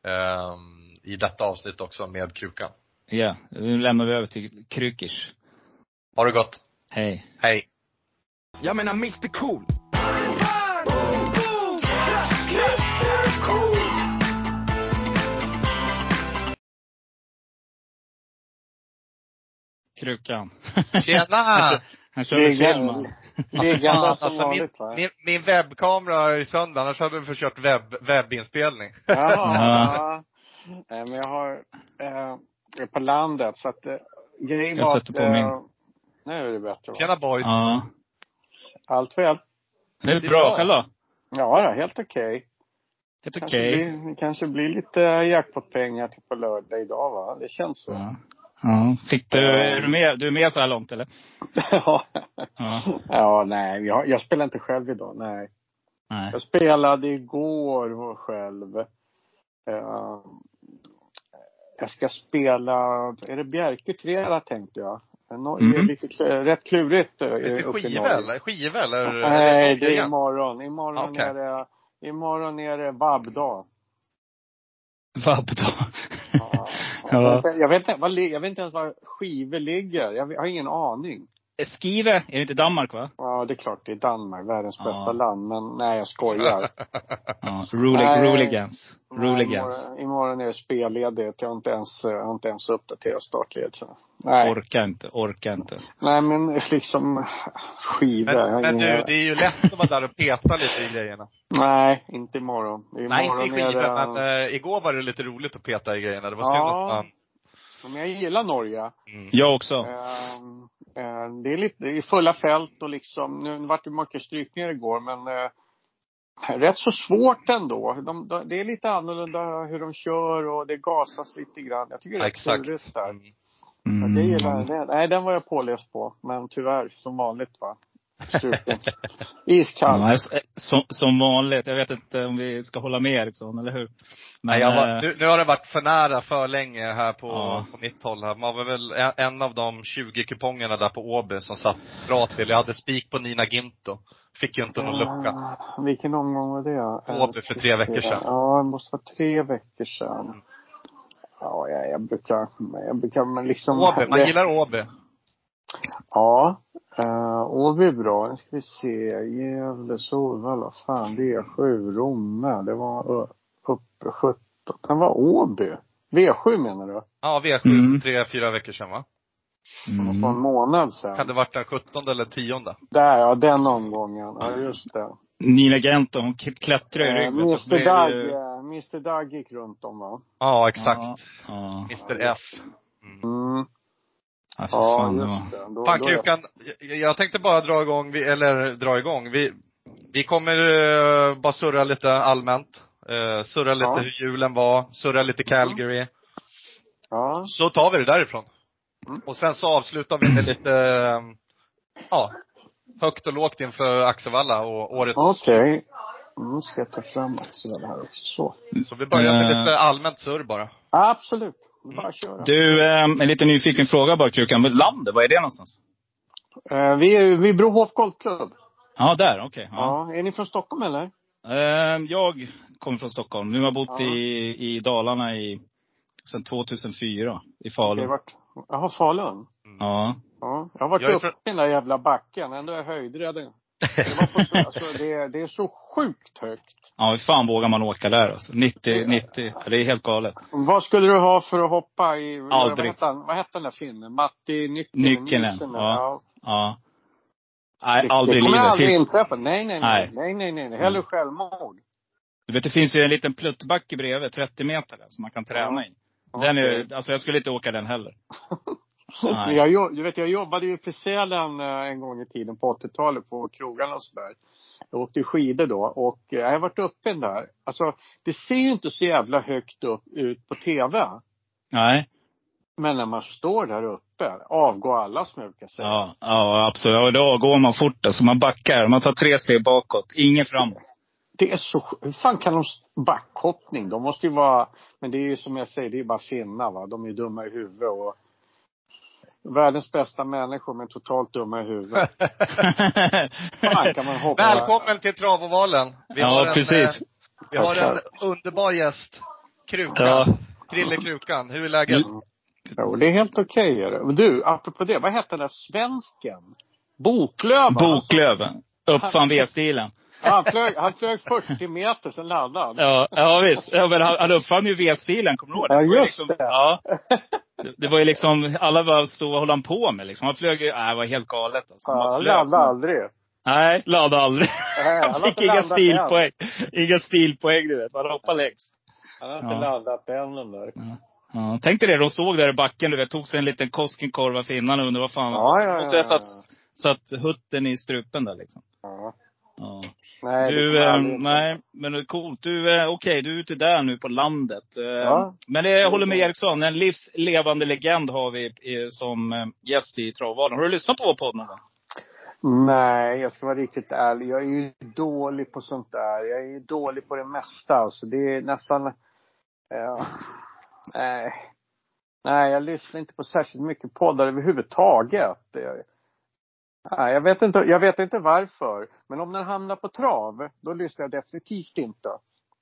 uh, i detta avsnitt också med Krukan. Ja, nu lämnar vi över till Krykers. Ha det gott. Hej. Hej. Jag menar Mr Cool. Krukan. Tjena! Han kör med. Liggande som alltså, vanligt va? Min, min webbkamera är sönder, annars hade vi försökt webb, webbinspelning. Jaha. ja. men jag har, eh, är på landet så att eh, grejen var att, eh, Nu är det bättre va? Tjena boys. Ja. Allt väl? Det är Det är bra. bra. Själv då? Ja, då, helt okej. Helt Kanske okej. blir- Det kanske blir lite jackpot-pengar till på lördag idag va? Det känns så. Ja. Ja. Fick du, är du med, du är med så här långt eller? Ja. Ja. ja, nej. Jag, jag spelar inte själv idag, nej. Nej. Jag spelade igår själv. Eh, jag ska spela, är det Bjerke tänkte jag. Norge är Mhm. lite kl- rätt klurigt Är det uppe i skiva Norge. eller? Nej, det är imorgon. Imorgon Okej. är det, imorgon är det vabbdag. Vabb då. Ja. Ja. Jag, vet inte, jag vet inte ens var skivor ligger. Jag har ingen aning. Skive, är det inte Danmark va? Ja, det är klart, det är Danmark, världens Ja. bästa land. Men nej, jag skojar. Ja. Rooligans. Imorgon, imorgon är det spelledigt. Jag har inte ens, jag har inte ens uppdaterat startled. Nej. Orkar inte, orkar inte. nej, men liksom jag Men, har men du, det är ju lätt att vara där och peta lite i grejerna. Nej, inte imorgon. imorgon Nej, inte i skivan, det- men eh, igår var det lite roligt att peta i grejerna. Det var synd Ja. att man... Men jag gillar Norge. Mm. Jag också. Ehm, eh, det är lite, det är fulla fält och liksom, nu vart det mycket strykningar igår men eh, rätt så svårt ändå. De, de, det är lite annorlunda hur de kör och det gasas lite grann. Jag tycker det är Exakt. klurigt där. Mm. Ja, det gillar jag. Det- Nej, den var jag påläst på. Men tyvärr, som vanligt va. Iskall. Ja, som, som vanligt. Jag vet inte om vi ska hålla med Eriksson, eller hur? Nej, jag var, eh, nu, nu har det varit för nära för länge här på, Ja. på mitt håll här. Man var väl en, av de 20 kupongerna där på Åby som satt bra till. Jag hade spik på Nina Ginto. Fick ju inte någon lucka. Ah, vilken omgång var det? Åby för tre veckor sedan. Ja, det måste vara tre veckor sedan. Ja, jag, jag brukar, jag brukar men liksom. Åby, man gillar Åby. Ja. Uh, Åby är bra. Nu ska vi se. Gävle, Solvalla. Fan, det är sju. Romme. Det var uppe 17. Det var Åby. V7 menar du? Ja, V7 Mm. tre, fyra veckor sedan va? mm. På en månad sedan. Kan det varit den 17 eller 10? Där, ja. Den omgången. Ja, just det. Nina Gento, hon klättrar i Eh, ryggen. Mr Så blir det Doug, ju- eh, Mr Doug gick runt om va? Ja, exakt. Ja, ja. Mr F. Mm. Ja, för Ja, fan, just det. Då, Fan då Krukan, jag, jag tänkte bara dra igång, vi, eller dra igång. Vi, vi kommer uh, bara surra lite allmänt. Uh, surra lite Ja. hur julen var, surra lite Calgary. Ja. Så tar vi det därifrån. Mm. Och sen så avslutar vi med lite, ja, högt och lågt inför Axevalla och årets. Okej. Nu ska jag ta fram Axel här också. Så. Så vi börjar med Eh. lite allmänt surr bara. Absolut. Bara köra. Du, eh, en liten nyfiken fråga bara Krukan. Landet, var är det någonstans? Eh, vi är vid Brohof Golfklubb. Ja, där, okej. Ja. Ja. Är ni från Stockholm eller? Eh, jag kommer från Stockholm. Nu har jag bott Ja. i, i Dalarna i, sedan 2004. I Det Falun. jaha, Falun? Ja. Ja. Jag har varit Jag uppe från- i den där jävla backen. Ändå är jag höjdrädd. Det, var på, alltså, det, är- det är så sjukt högt. Ja, hur fan vågar man åka där alltså? 90, 90. Det är helt galet. Vad skulle du ha för att hoppa i, vad Aldrig. hette han, vad hette den där finnen? Matti Nyckelen? Nyckelen, Nilsson, ja. Ja. Nej, Det, aldrig det i kommer livet. aldrig Finns, inträffa. Nej, nej, nej. Nej. Nej, nej, nej. Hellre självmord. du vet, det finns ju en liten pluttbacke bredvid, 30 meter, där, som man kan träna i. Den är, alltså jag skulle inte åka den heller. Nej. Jag, du vet, jag jobbade ju på Sälen eh, en gång i tiden på 80-talet på krogarna och sådär. Jag åkte skidor då och eh, jag har varit uppe där. Alltså, det ser ju inte så jävla högt upp ut på TV. Nej. Men när man står där uppe, avgår alla som jag brukar säga. Ja, ja absolut. Ja, då går man fort alltså. Man backar. Man tar tre steg bakåt. Inget framåt. Det är så Hur fan kan de backhoppning? De måste ju vara, men det är ju som jag säger, det är bara finnar va. De är ju dumma i huvudet och världens bästa människor men totalt dumma i huvudet. Fan kan man hoppa. Välkommen till Travovalen. Vi har ja, en, precis. eh, Vi har en underbar gäst. Krukan. Ja. Krille Krukan. Hur är läget? Jo, det är helt okej. Och Du, apropå det, vad hette den där svensken? Boklöv va? Boklöven. Uppfann V-stilen. Ja, Han flög, han flög 40 meter, sen landade han. Ja, ja visst. Ja, men han, han uppfann ju V-stilen, kommer du ihåg det? Ja, Det var ju just liksom, det. Ja. Det- var ju liksom, alla bara stod och höll han på med liksom. Han flög ju, nej det var helt galet alltså. Han Ja, som- aldrig. Nej, laddade aldrig. Nej, han fick inga stilpoäng. Inga stilpoäng du vet. Han hoppade längst. Han har inte Ja. landat än den där. Ja, tänk dig det, de stod där i backen, du vet, tog sig en liten Koskenkorva för innan och undrade vad fan. Ja, ja, Och så ja, jag satt, ja. satt hutten i strupen där liksom. Ja. Ja. Nej, Du, eh, nej, men det är coolt. Du, eh, okej, du är ute där nu på landet. Eh, Ja. Men det, jag håller med Eriksson, en livslevande legend har vi eh, som eh, gäst i Travvalen. Har du lyssnat på vår podd någon gång? Nej, jag ska vara riktigt ärlig. Jag är ju dålig på sånt där. Jag är ju dålig på det mesta. Alltså det är nästan... Ja, nej. Nej, jag lyssnar inte på särskilt mycket poddar överhuvudtaget. Jag, nej, jag vet inte, jag vet inte varför. Men om den hamnar på trav, då lyssnar jag definitivt inte.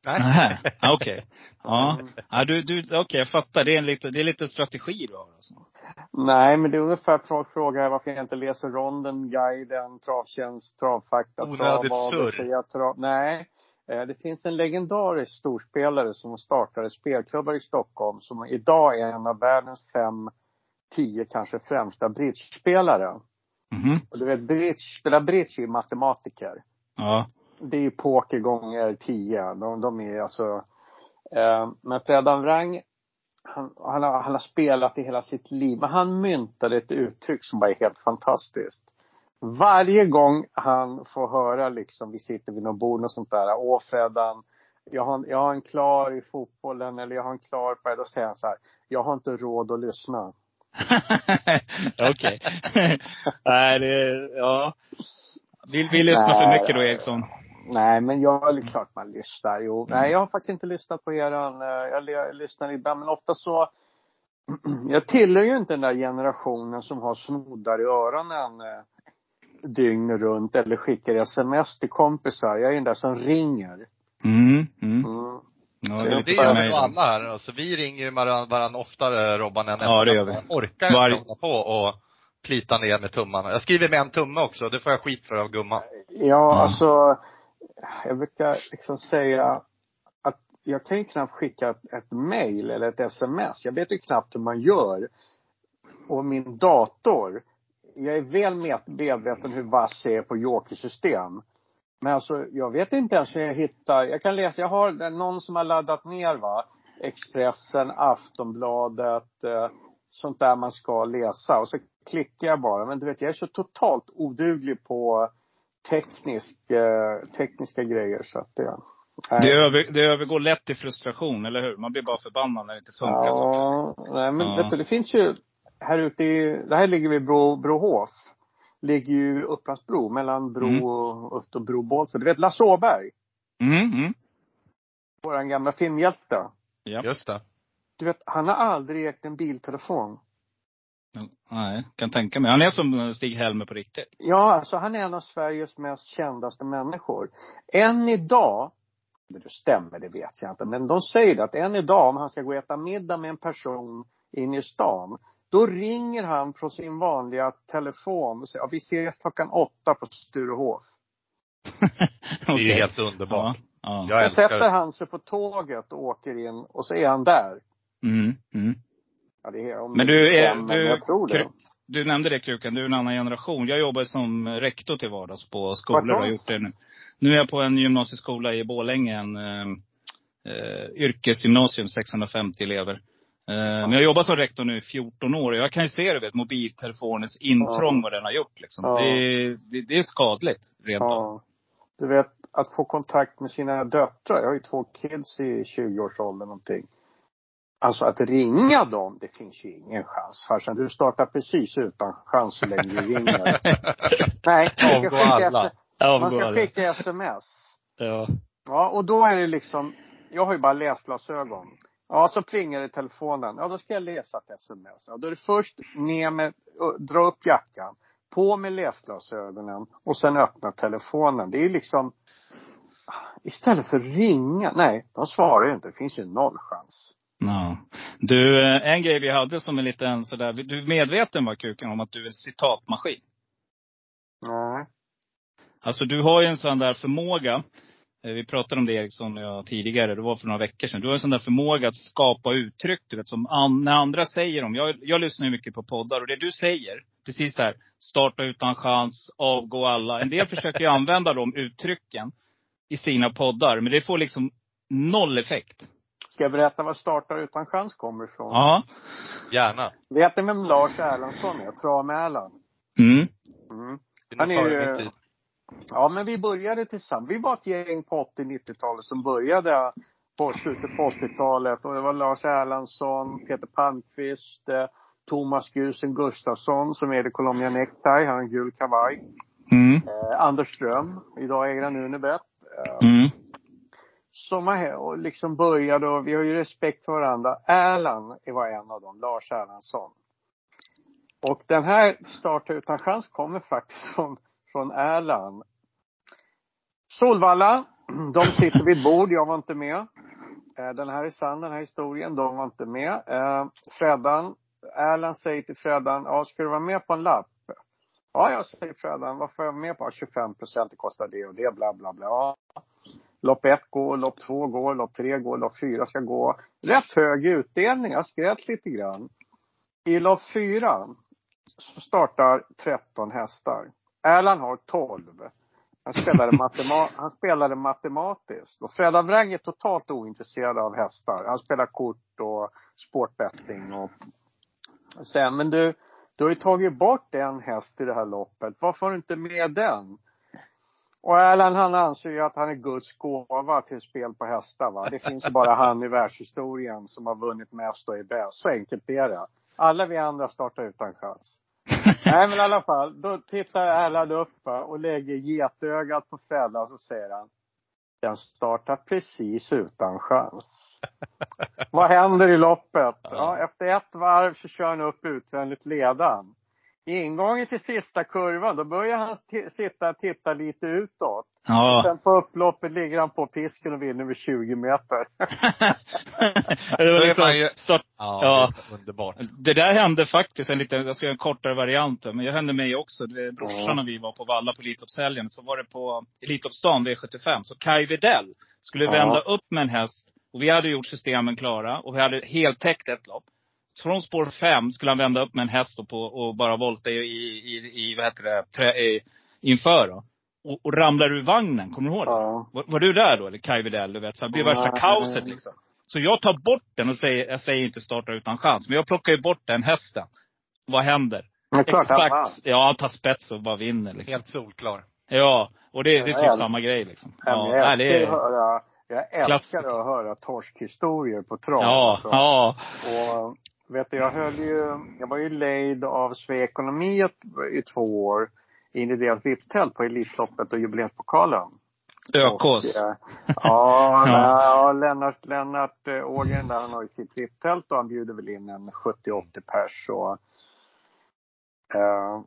Nej. Ja, okej. Ja. Mm. ja, du, du, okej jag fattar. Det är, en lite, det är lite strategi du har alltså. Nej, men det är ungefär folk frågar varför jag inte läser ronden, guiden, travtjänst, travfakta, Onödigt trav, trav. Nej. Eh, Det finns en legendarisk storspelare som startade spelklubbar i Stockholm som idag är en av världens fem, tio kanske främsta bridgespelare. Mhm. Och du vet, bridge, spela bridge är ju matematiker. Ja. Det är ju poker gånger tio. De, de är alltså... Eh, men Fredan Wrang, han, han, har, han har spelat i hela sitt liv. Men han myntade ett uttryck som bara är helt fantastiskt. Varje gång han får höra liksom, vi sitter vid något bord och sånt där. Åh Fredan, jag har, jag har en klar i fotbollen eller jag har en klar på det. Då säger han så här. Jag har inte råd att lyssna. okej. Nej, det, ja. Vi, vi lyssnar för Nej. mycket då Eriksson. Nej, men jag, det är klart man lyssnar. Jo. Nej, jag har faktiskt inte lyssnat på eran. eh, Jag, jag lyssnar ibland, men ofta så jag tillhör ju inte den där generationen som har snoddar i öronen eh, dygn runt eller skickar sms till kompisar. Jag är den där som ringer. Mm, mm. Mm. Ja, Det det gör vi nog alla här. Alltså, vi ringer ju varann, oftare Robban än Ja, det gör vi. Jag orkar inte Varje- hålla på och plita ner med tummarna. Jag skriver med en tumme också. Det får jag skit för av gumman. Ja, alltså. Jag brukar liksom säga att jag kan ju knappt skicka ett, ett mail eller ett sms. Jag vet ju knappt hur man gör. Och min dator. Jag är väl med- medveten hur vass jag är på jokersystem. Men alltså, jag vet inte ens hur jag hittar. Jag kan läsa, jag har någon som har laddat ner va. Expressen, Aftonbladet, eh, sånt där man ska läsa. Och så klickar jag bara. Men du vet, jag är så totalt oduglig på teknisk, eh, tekniska grejer så att det... nej. Det, över, det övergår lätt till frustration, eller hur? Man blir bara förbannad när det inte funkar så. Ja, nej men Ja. vet du, det finns ju här ute i, det här ligger vid Bro, Brohof. Ligger ju Upplandsbro, mellan Bro Mm. och, och Bro Bålsta. Du vet Lasse Åberg, Mm, mm. våran gamla filmhjälte. Ja. Just det. Du vet, han har aldrig ägt en biltelefon. Nej, kan tänka mig. Han är som Stig-Helmer på riktigt. Ja, alltså han är en av Sveriges mest kändaste människor. Än idag, det stämmer, det vet jag inte, men de säger det att än idag om han ska gå och äta middag med en person inne i stan, då ringer han från sin vanliga telefon och säger, ja, vi ses klockan åtta på Sturehof. Det är ju helt underbart. Ja. ja. Jag Så sätter han sig på tåget och åker in och så är han där. Mm, mm. Ja, det är, om Men du, är, du, men jag tror det. Du nämnde det Krukan, du är en annan generation. Jag jobbar som rektor till vardags på skolor och har gjort det nu. Nu är jag på en gymnasieskola i Borlänge, en eh, eh, yrkesgymnasium, 650 elever. Eh, Men jag jobbar som rektor nu i 14 år och jag kan ju se, du vet, mobiltelefonens intrång Ja. vad den har gjort liksom. Ja. Det, det, det är skadligt, rent av. Ja. Du vet, att få kontakt med sina döttrar. Jag har ju två kids i 20-årsåldern någonting. Alltså att ringa dem, det finns ju ingen chans. Farsan, du startar precis utan chans så länge du ringer. Nej, man ska skicka, alla. Man ska skicka sms. Ja. Ja, och då är det liksom, jag har ju bara läsglasögon. Ja, så plingar det i telefonen. Ja, då ska jag läsa ett sms. Ja, då är det först ner med, dra upp jackan, på med läsglasögonen och sen öppna telefonen. Det är liksom, istället för ringa, nej, de svarar ju inte. Det finns ju noll chans. Ja. Du, eh, en grej vi hade som är lite en sådär, du är medveten var Kuken om att du är en citatmaskin? Nej. Alltså du har ju en sån där förmåga. Eh, Vi pratade om det Eriksson och jag tidigare, det var för några veckor sedan. Du har en sån där förmåga att skapa uttryck, du vet, som an, när andra säger dem. Jag, jag lyssnar ju mycket på poddar och det du säger, precis det här, starta utan chans, avgå alla. En del försöker ju använda de uttrycken i sina poddar, men det får liksom noll effekt. Ska jag berätta var Startar utan chans kommer ifrån? Ja. Gärna. Vet ni vem Lars Erlandsson är? Trav-Erland. Mm. Mm. Han är ju-. Ja, men vi började tillsammans. Vi var ett gäng på 80-90-talet som började på slutet på 80-talet. Och det var Lars Erlandsson, Peter Palmqvist, eh, Thomas Gusen Gustafsson som ägde Columbia Necktie, han har en gul kavaj. Mm. Eh, Anders Ström, idag äger han Unibet. Eh, Mm. som och liksom började och vi har ju respekt för varandra. Erland var en av dem, Lars Erlandsson. Och den här Starta utan chans kommer faktiskt från, från Erland. Solvalla, de sitter vid ett bord, jag var inte med. Eh, den här är sann, den här historien, de var inte med. Eh, Freddan, Erland säger till Freddan, ja ska du vara med på en lapp? Ja, jag säger Freddan, vad får jag vara med på? 25 procent, det kostar det och det, bla bla bla. Ja. Lopp ett går, lopp två går, lopp tre går, lopp fyra ska gå. Rätt hög utdelning, jag skrät lite grann. I lopp fyra så startar 13 hästar. Erland har 12. Han spelade, matema- han spelade matematiskt. Och Freddan Wrang är totalt ointresserad av hästar. Han spelar kort och sportbetting och sen, men du, du har ju tagit bort en häst i det här loppet. Varför har du inte med den? Och Erland han anser ju att han är Guds gåva till spel på hästar va. Det finns bara han i världshistorien som har vunnit mest och är bäst. Så enkelt är det. Alla vi andra startar utan chans. Nej men i alla fall, då tittar Erland upp och lägger getögat på Freddan och så säger han Den startar precis utan chans. Vad händer i loppet? Ja, efter ett varv så kör han upp utvändigt ledan. Ingången till sista kurvan, då börjar han sitta och titta lite utåt. Ja. Sen på upploppet ligger han på pisken och vinner med 20 meter. det var liksom ju- start, Ja, Ja. underbart. Det där hände faktiskt en liten, jag ska göra en kortare variant men det hände mig också. Det, brorsan och vi var på Valla på Elitloppshelgen. Så var det på Elitloppsdagen V75. Så Kai Widell skulle Ja. vända upp med en häst. Och vi hade gjort systemen klara. Och vi hade heltäckt ett lopp. Så från spår fem skulle han vända upp med en häst och, på, och bara volta i, i, i, i vad heter det, trä, i, inför då. Och, och ramlar ur vagnen, kommer du ihåg det? Ja. Var, var du där då? Eller Kai Widell, du vet. Så det blir värsta kaoset liksom. Så jag tar bort den och säger, jag säger inte starta utan chans. Men jag plockar ju bort den hästen. Vad händer? Men klart han. Exakt. Ja, han tar spets och bara vinner liksom. Helt solklar. Ja. Och det, det är typ jag- samma grej liksom. Ja, jag älskar det att är, höra, jag älskar att höra torskhistorier på trav. ja, alltså. ja. Och vet du, jag höll ju, jag var ju lejd av Sve Ekonomi i två år. In i deras VIP-tält på Elitloppet och jubileumspokalen. ÖKs. Och, eh, ja, Ja. ja. Lennart, Lennart eh, Ågren där, han har ju sitt VIP-tält och han bjuder väl in en 70-80 pers och eh,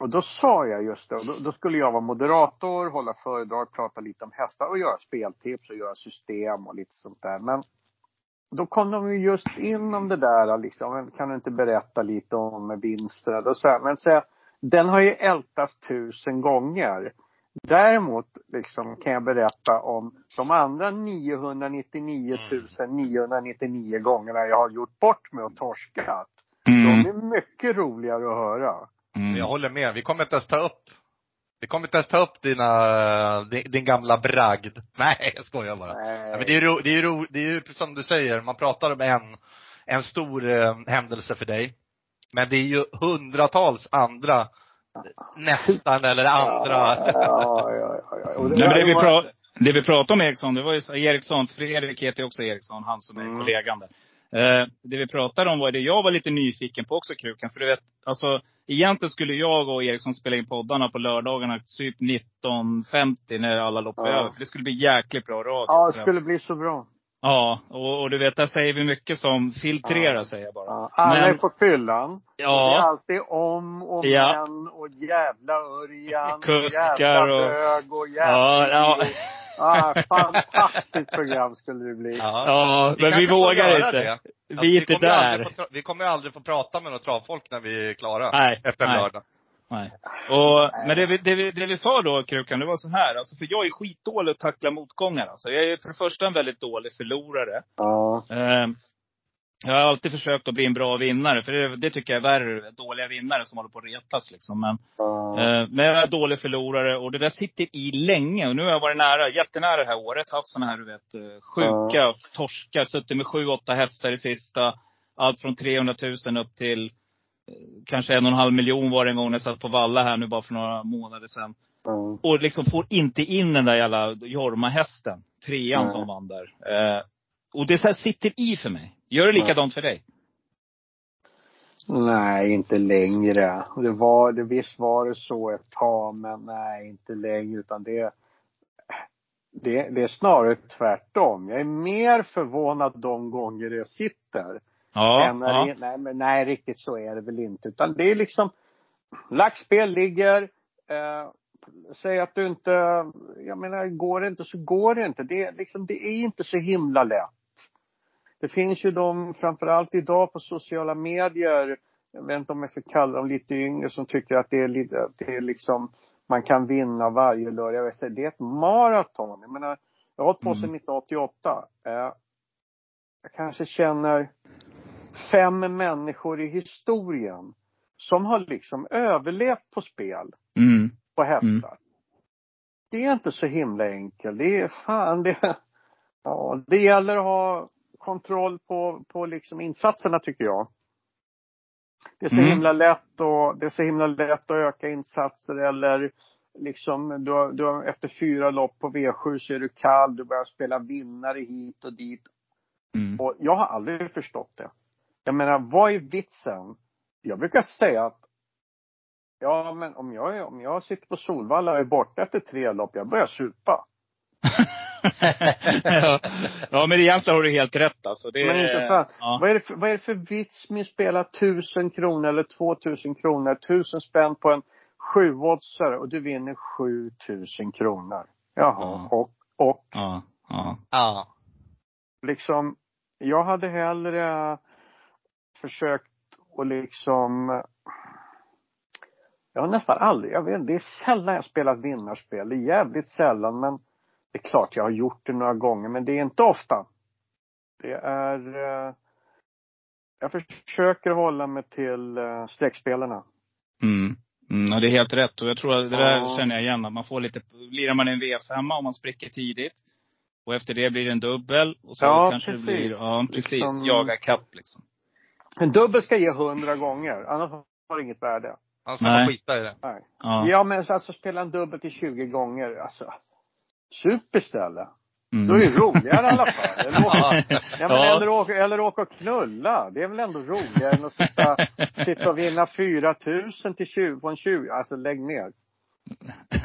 och då sa jag just det, och då, då skulle jag vara moderator, hålla föredrag, prata lite om hästar och göra speltips och göra system och lite sånt där. Men då kom de ju just in om det där liksom, "Men kan du inte berätta lite om vinsten? Och så här, men så, här, den har ju ältats tusen gånger. Däremot liksom kan jag berätta om de andra 999 999 gångerna jag har gjort bort mig och torskat. De Mm. är mycket roligare att höra. Men jag Mm. håller med. Vi kommer inte ens ta upp vi kommer inte ens ta upp dina, din, din gamla bragd. Nej, jag skojar bara. Nej. Ja, men det är ju det är ju ro, det är ju som du säger, man pratar om en, en stor eh, händelse för dig. Men det är ju hundratals andra nästan eller andra. Ja, ja, ja, ja. Och Nej, men det, vi pra- det vi pratade om Eriksson, det var ju Eriksson, Fredrik heter ju också Eriksson, han som är Mm. kollegan där. Eh, det vi pratade om var det jag var lite nyfiken på också, Krukan. För du vet, alltså egentligen skulle jag och Eriksson spela in poddarna på lördagarna typ 19.50 när alla lopp var Ja. över. För det skulle bli jäkligt bra radio. Ja, det skulle bli så bra. Ja, och, och du vet, där säger vi mycket som filtrerar, säger jag bara. Ja, alla Men- är på fyllan. Och det är Ja, alltid om och Ja. men och jävla Örjan. Kuskar och jävla och- och ja, jävla... ja. Ah, fantastiskt program skulle det bli. ja men vi kanske får vågar inte. det. Vi är Alltså, inte aldrig där. få vi kommer aldrig få prata med några travfolk när vi är klara. Nej, Efter en nej. lördag. Nej. Och, men det vi, det, vi, det vi sa då, Krukan, det var så här. Alltså, för jag är skitdålig att tackla motgångar. Alltså. Jag är för det första en väldigt dålig förlorare. Ja. Eh, Jag har alltid försökt att bli en bra vinnare. För det, det tycker jag är värre. Dåliga vinnare som håller på att retas liksom. Men, Ja. eh, men jag är dålig förlorare och det där sitter i länge. Och nu har jag varit nära, jättenära det här året. Haft sådana här, du vet, eh, sjuka torskar. Suttit med sju, åtta hästar i sista. Allt från 300 000 upp till kanske en och en halv miljon var det en gång när jag satt på Valla här nu bara för några månader sedan. Ja. Och liksom får inte in den där jävla Jorma-hästen. Trean Nej. som vann där. Eh, och det så här sitter i för mig. Gör det likadant för dig? Nej, inte längre. Det var, det, visst var det så ett tag, men nej, inte längre. Utan det, det, det är snarare tvärtom. Jag är mer förvånad de gånger det sitter. Ja. ja. nej, men nej, riktigt så är det väl inte. Utan det är liksom, lagt spel ligger. Eh, säg att du inte, jag menar, går det inte så går det inte. Det, är liksom, det är inte så himla lätt. Det finns ju de, framförallt idag på sociala medier, jag vet inte om jag ska kalla dem lite yngre, som tycker att det är att det är liksom, man kan vinna varje lördag. Jag det är ett maraton. Jag menar, jag har hållit på sedan Mm. 1988. Eh, jag kanske känner fem människor i historien som har liksom överlevt på spel, Mm. på hästar. Det är inte så himla enkelt. Det är fan det, ja, det gäller att ha kontroll på, på liksom insatserna tycker jag. Det är så Mm. himla lätt och det är så himla lätt att öka insatser eller liksom du har, du har efter fyra lopp på V7 så är du kall, du börjar spela vinnare hit och dit. Mm. Och jag har aldrig förstått det. Jag menar, vad är vitsen? Jag brukar säga att Ja, men om jag, är- om jag sitter på Solvalla och är borta efter tre lopp, jag börjar supa. ja. ja, men egentligen har du helt rätt alltså. Det, Men inte fan. Ja. Vad, är det för, vad är det för vits med att spela tusen kronor eller två tusen kronor, tusen spänn på en sjuoddsare och du vinner sju tusen kronor? Jaha, Ja. och, och Ja. Ja. Ja. liksom, jag hade hellre försökt att liksom jag har nästan aldrig, jag vet, det är sällan jag spelat vinnarspel. Det är jävligt sällan men det är klart jag har gjort det några gånger men det är inte ofta. Det är eh, jag försöker hålla mig till eh, streckspelarna. Mm. Mm, och det är helt rätt. Och jag tror att det där Ja. känner jag igen. Att man får lite, lirar man en V5 om man spricker tidigt. Och efter det blir det en dubbel. Och så Ja, kanske precis. det blir, ja precis, Liksom- jaga kapp liksom. En dubbel ska ge hundra gånger, annars har det inget värde. Annars kan man skita i det. Nej. Ja. Ja men alltså spela en dubbel till 20 gånger, alltså. Sup istället. Mm. Då är det roligare i alla fall. Eller åka, ja, men Ja. eller, åka, eller åka och knulla. Det är väl ändå roligare än att sitta, sitta och vinna 4 000 till 20, på en 20. Alltså lägg ner.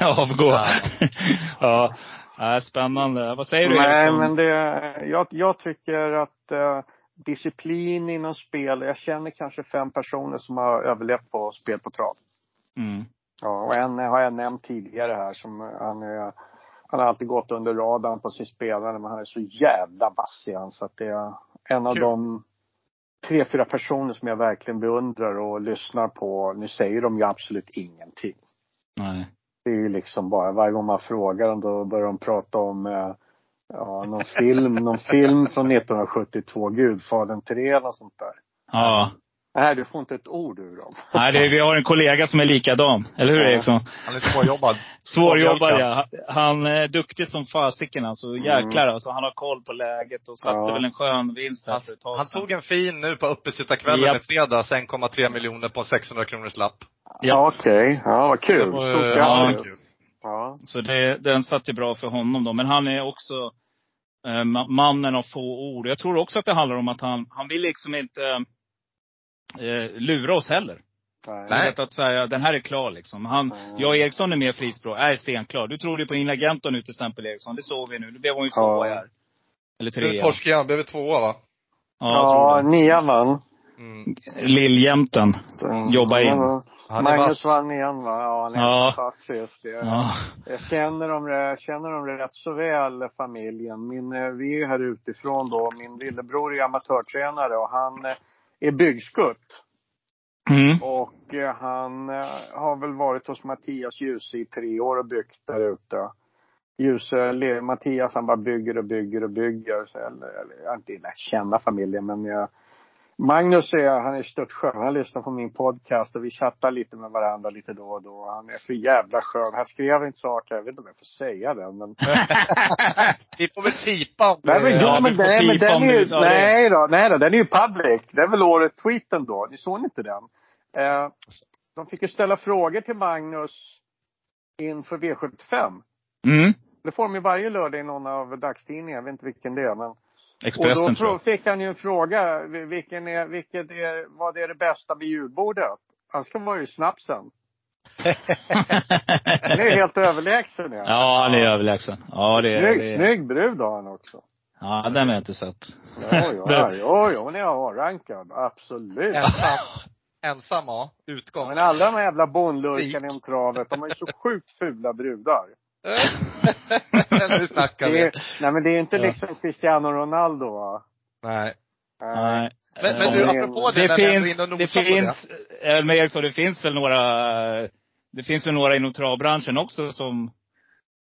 Avgå. Ja. ja. ja. Spännande. Vad säger du Nej Eriksson? men det, jag, jag tycker att eh, disciplin inom spel, jag känner kanske fem personer som har överlevt på spel på trav. Mm. Ja, och en har jag nämnt tidigare här som han är, han har alltid gått under radarn på sin spelare men han är så jävla vass i han så att det är en av Kul. de tre, fyra personer som jag verkligen beundrar och lyssnar på. Nu säger de ju absolut ingenting. Nej. Det är ju liksom bara, varje gång man frågar dem då börjar de prata om eh, ja, någon film, någon film från 1972, Gudfadern 3 eller sånt där. Ja. Nej, du får inte ett ord ur dem. Nej, det, vi har en kollega som är likadan. Eller hur Ja. Eriksson? Han är svårjobbad. Svårjobbad ja. Han är duktig som fasiken alltså. Jäklar Mm. alltså. Han har koll på läget och satte Ja. väl en skön vinst här Han, för ett tag han tog en fin nu på uppesittarkvällen Japp. i fredags, 1,3 miljoner på en 600 kronors lapp. Ja, okej. Ja, vad kul. Stort eh, ja, grattis. kul. Ja. Så det, den satt ju bra för honom då. Men han är också eh, mannen av få ord. Jag tror också att det handlar om att han, han vill liksom inte eh, lura oss heller. Nej. Vet att säga, den här är klar liksom. Han, Mm. jag och Eriksson är mer frispråk, är stenklar. Du trodde ju på Inagento nu till exempel Eriksson. Det såg vi nu. Nu blev hon ju Ja. tvåa här. Eller trea. torskade han, blev tvåa va? Ja, Ja, nian vann. Mm. Lill-jämten. Jobba in. Magnus vann igen va? Ja, han är Ja. fantastisk. Jag, Ja. jag känner dem, jag känner dem rätt så väl, familjen. Min, eh, vi är ju här utifrån då. Min lillebror är amatörtränare och han eh, är byggskutt. Mm. Och eh, han har väl varit hos Mattias Djuse i tre år och byggt där ute. Djuse, Le- Mattias han bara bygger och bygger och bygger. Så, eller, eller, jag har inte känna familjen men jag, Magnus är, han är störtskön. Han lyssnar på min podcast och vi chattar lite med varandra lite då och då. Han är för jävla skön. Han skrev inte saker, jag vet inte om jag får säga det men. Vi får väl pipa om Nej men, Ja, men, nej, men den är det. ju, det- nej då, nej då, den är ju public. Det är väl året tweeten då. Ni såg inte den? Eh, de fick ju ställa frågor till Magnus inför V75. Mm. Det får de ju varje lördag i någon av dagstidningarna. Jag vet inte vilken det är men. Expressen och då tror frå- jag. fick han ju en fråga. Vilken är, vilket är, vad är det bästa med julbordet? Han ska vara ju snapsen. Den är helt överlägsen ja. Ja, han är överlägsen. Ja, det är Snygg, det. är- snygg brud har han också. Ja, den har jag inte sett. Jo, jo, jo, hon är A-rankad. Absolut. Ensam, ensam ja. Utgång. Men alla de här jävla bondlurkarna inom travet, de ju så sjukt fula brudar. nu snackar Det vi. är, nej men det är inte Ja. liksom Cristiano Ronaldo va? Nej. Nej. Men, men du, apropå det, Det finns, det nosar på finns, Elmer Eriksson, det finns väl några, det finns väl några inom travbranschen också som,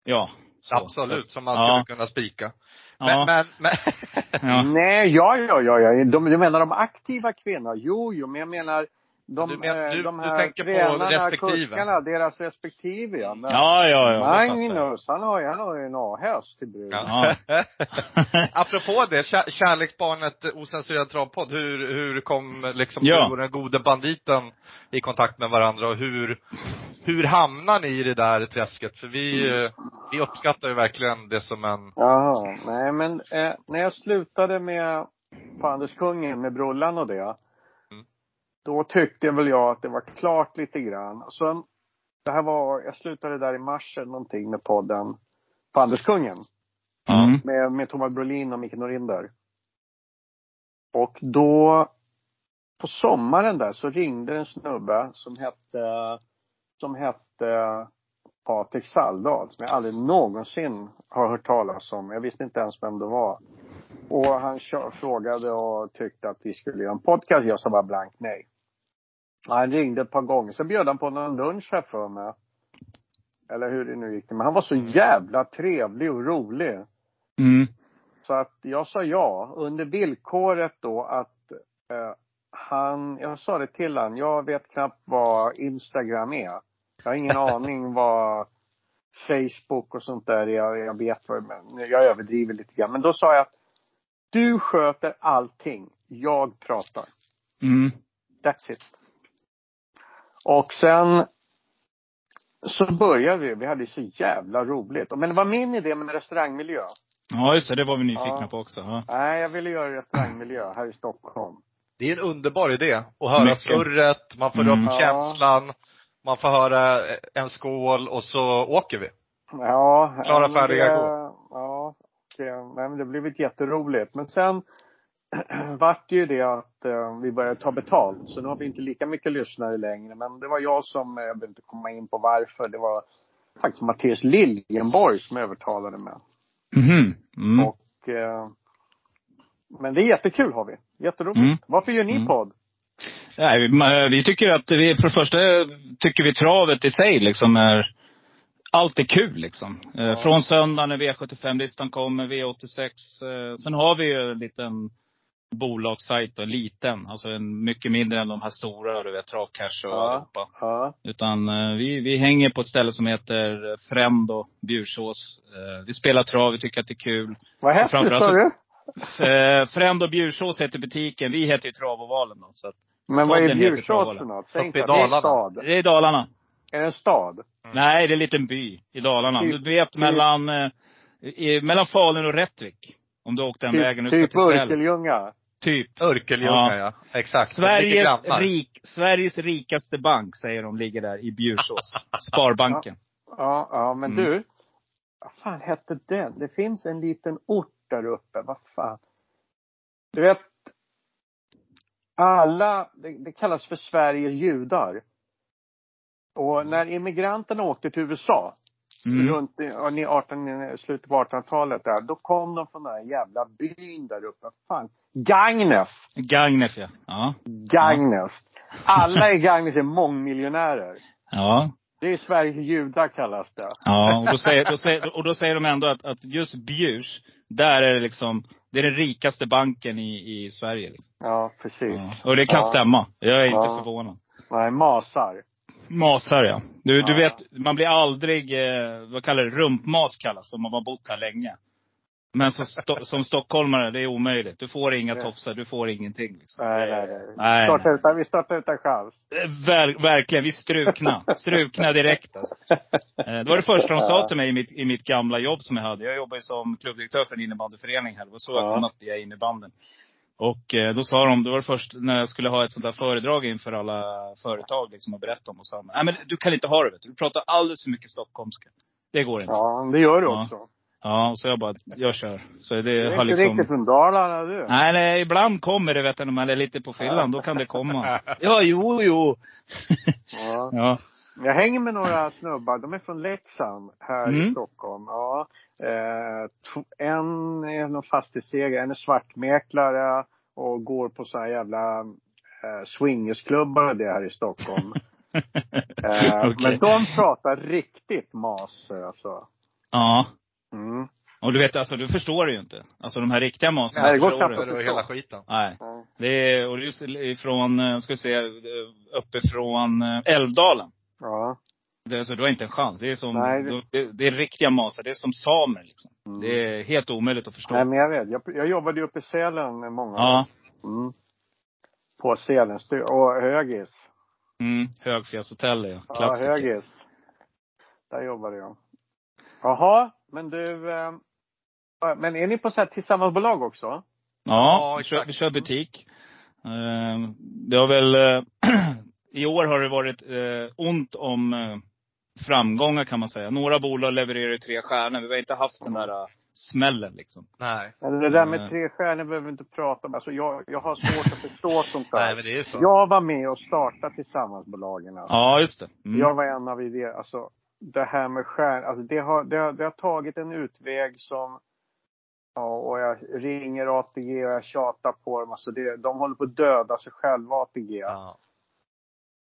ja. så. Absolut, som man Ja. skulle kunna spika. Men, Ja. men, men Ja. Nej, ja, ja, ja, ja. De, du menar de aktiva kvinnorna? Jo, jo, men jag menar de, Du men- eh, du- de du här tänker på tränarna, respektive. kuskarna, deras respektive ja. Men Ja, ja, ja. Magnus, han har han har ju en A-häst till brud. Ja. Apropå det, kär, kärleksbarnet ocensurerad travpodd. Hur, hur kom liksom Ja. du och den gode banditen i kontakt med varandra och hur, hur hamnar ni i det där träsket? För vi, eh, vi uppskattar ju verkligen det som en, Jaha, nej men eh, när jag slutade med på Anders Kungen med Brollan och det. Då tyckte väl jag att det var klart lite grann. Sen, det här var, jag slutade där i mars eller någonting med podden på Anders Kungen. Mm. Med, med Thomas Brolin och Micke Norinder. Och då, på sommaren där så ringde en snubbe som hette, som hette Patrik Saldahl, som jag aldrig någonsin har hört talas om. Jag visste inte ens vem det var. Och han frågade och tyckte att vi skulle göra en podcast. Jag sa bara blankt nej. Och han ringde ett par gånger. Så bjöd han på någon lunch här för mig. Eller hur det nu gick. Men han var så jävla trevlig och rolig. Mm. Så att jag sa ja under villkoret då att eh, han, jag sa det till han, jag vet knappt vad Instagram är. Jag har ingen aning vad Facebook och sånt där är. Jag, jag vet vad, men jag överdriver lite grann. Men då sa jag att du sköter allting. Jag pratar. Mm. That's it. Och sen så började vi. Vi hade så jävla roligt. Men det var min idé med restaurangmiljö. Ja, just det. Det var vi nyfikna Ja. på också. Ja. Nej, jag ville göra restaurangmiljö här i Stockholm. det är en underbar idé. Att höra Mycket. surret, man får Mm. upp Ja. känslan, man får höra en skål och så åker vi. Ja. Klara, ja, men färdiga, det, gå. Ja. Nej, men det blev jätteroligt. Men sen vart ju det att eh, vi började ta betalt. Så nu har vi inte lika mycket lyssnare längre. Men det var jag som, eh, jag behöver inte komma in på varför. Det var faktiskt Mattias Liljenborg som övertalade mig. Mhm. Mm. Och, eh, men det är jättekul har vi. Jätteroligt. Mm. Varför gör ni Mm. podd? Nej, vi, vi tycker att vi, för det första tycker vi travet i sig liksom är, allt är kul liksom. Eh, Från söndag när V75-listan kommer, V86. Eh, sen har vi ju en liten bolagssajt och liten. Alltså en mycket mindre än de här stora, du vet, Travcash och Ja. allihopa. Ja. Utan eh, vi, vi hänger på ett ställe som heter Främd och Bjursås. Eh, vi spelar trav, vi tycker att det är kul. Vad hette sa du? Eh, Främd och Bjursås heter butiken. Vi heter ju Travavalen då. Så att, Men vad är Bjursås för något? Uppe i att det är en Dalarna. stad. det är i Dalarna. Är det en stad? Nej, det är en liten by i Dalarna. Typ- du vet mellan, eh, i, mellan Falun och Rättvik. Om du åkt den vägen Typ, ut typ. Örkelljunga? Typ. Örkelljunga Ja. ja. Exakt. Sveriges, rik, Sveriges rikaste bank säger de ligger där i Bjursås. Sparbanken. Ja, ja men Mm. du. Vad fan hette den? Det finns en liten ort där uppe. Vad fan? Du vet. Alla, det, det kallas för Sveriges judar. Och när immigranterna åkte till USA. Mm. Runt i, ja, i 18, slutet på 1800-talet där. Då kom de från den här jävla byn där uppe. Fan. Gagnef. Gagnef ja. Ja. Gagnef. Alla i Gagnef är mångmiljonärer. Ja. Det är Sveriges judar kallas det. Ja, och då säger, då säger, och då säger de ändå att, att just Bjurs, där är det liksom, Det är den rikaste banken i, i Sverige. Liksom. Ja, precis. Ja. Och det kan Ja. stämma. Jag är inte Ja. förvånad. Nej, masar. Masar ja. Du, du Ja. vet, man blir aldrig, eh, vad kallar det, rumpmas kallas om man har bott här länge. Men som, sto, som stockholmare, det är omöjligt. Du får inga tofsar, du får ingenting. Liksom. Nej, nej, nej. Nej, Starta utan, vi startar utan chans. Eh, Ver, verkligen, vi strukna. Strukna direkt alltså. Eh, Det var det första de sa till mig i mitt, i mitt gamla jobb som jag hade. Jag jobbade som klubbdirektör för en innebandyförening här. Det var så Ja. jag mötte jag innebandyn. Och eh, då sa de, det var det först när jag skulle ha ett sånt där föredrag inför alla företag liksom och berätta om. Och sa de, nej men du kan inte ha det vet du. Du pratar alldeles för mycket stockholmska. Det går inte. Ja, Ja, det gör du Ja. också. och så jag bara, jag kör. Så det, Du är har inte liksom... riktigt från Dalarna du. Nej, nej, ibland kommer det vet du, när man är lite på fyllan. Då kan det komma. Ja, jo, jo. Ja. Ja. Jag hänger med några snubbar. De är från Leksand här Mm. i Stockholm. Ja. Eh, en är någon fastighetsägare, en är svartmäklare och går på så här jävla eh, swingersklubbar det här i Stockholm. eh, Okej. Men de pratar riktigt mas alltså. Ja. Mm. Och du vet, alltså du förstår det ju inte. Alltså de här riktiga masarna Nej, det går knappt att och hela skiten. Nej. Ja. Det är, och det är just ifrån, eh, ska vi se, uppifrån Älvdalen. Ja. Det, är alltså, du har inte en chans. Det är som, Nej, det- det... Det, är riktiga masar. Det är som samer liksom. Mm. Det är helt omöjligt att förstå. Nej men jag vet. Jag, jag jobbade ju uppe i Sälen i många Ja. år. Mm. På Sälen. Styr- Och Högis. Mm. Högfjällshotell ja. Ja, Klassiker. Högis. Där jobbade jag. Jaha, men du. Eh, men är ni på så här tillsammansbolag också? Ja, Ja, vi, kör, vi kör butik. Eh, det har väl, eh, i år har det varit eh, ont om eh, framgångar kan man säga. Några bolag levererar ju tre stjärnor. Vi har inte haft den där eh, smällen liksom. Nej. Men det där med Nej. tre stjärnor behöver vi inte prata om. Alltså jag, jag har svårt att förstå sånt där. Nej, men det är så. Jag var med och startade tillsammansbolagen. Alltså. Ja, just det. Mm. Jag var en av idéerna. Alltså det här med stjärnor. Alltså det har, det, har, det har tagit en utväg som Ja, och jag ringer ATG och jag tjatar på dem. Alltså det, de håller på att döda sig själva, ATG. Ja.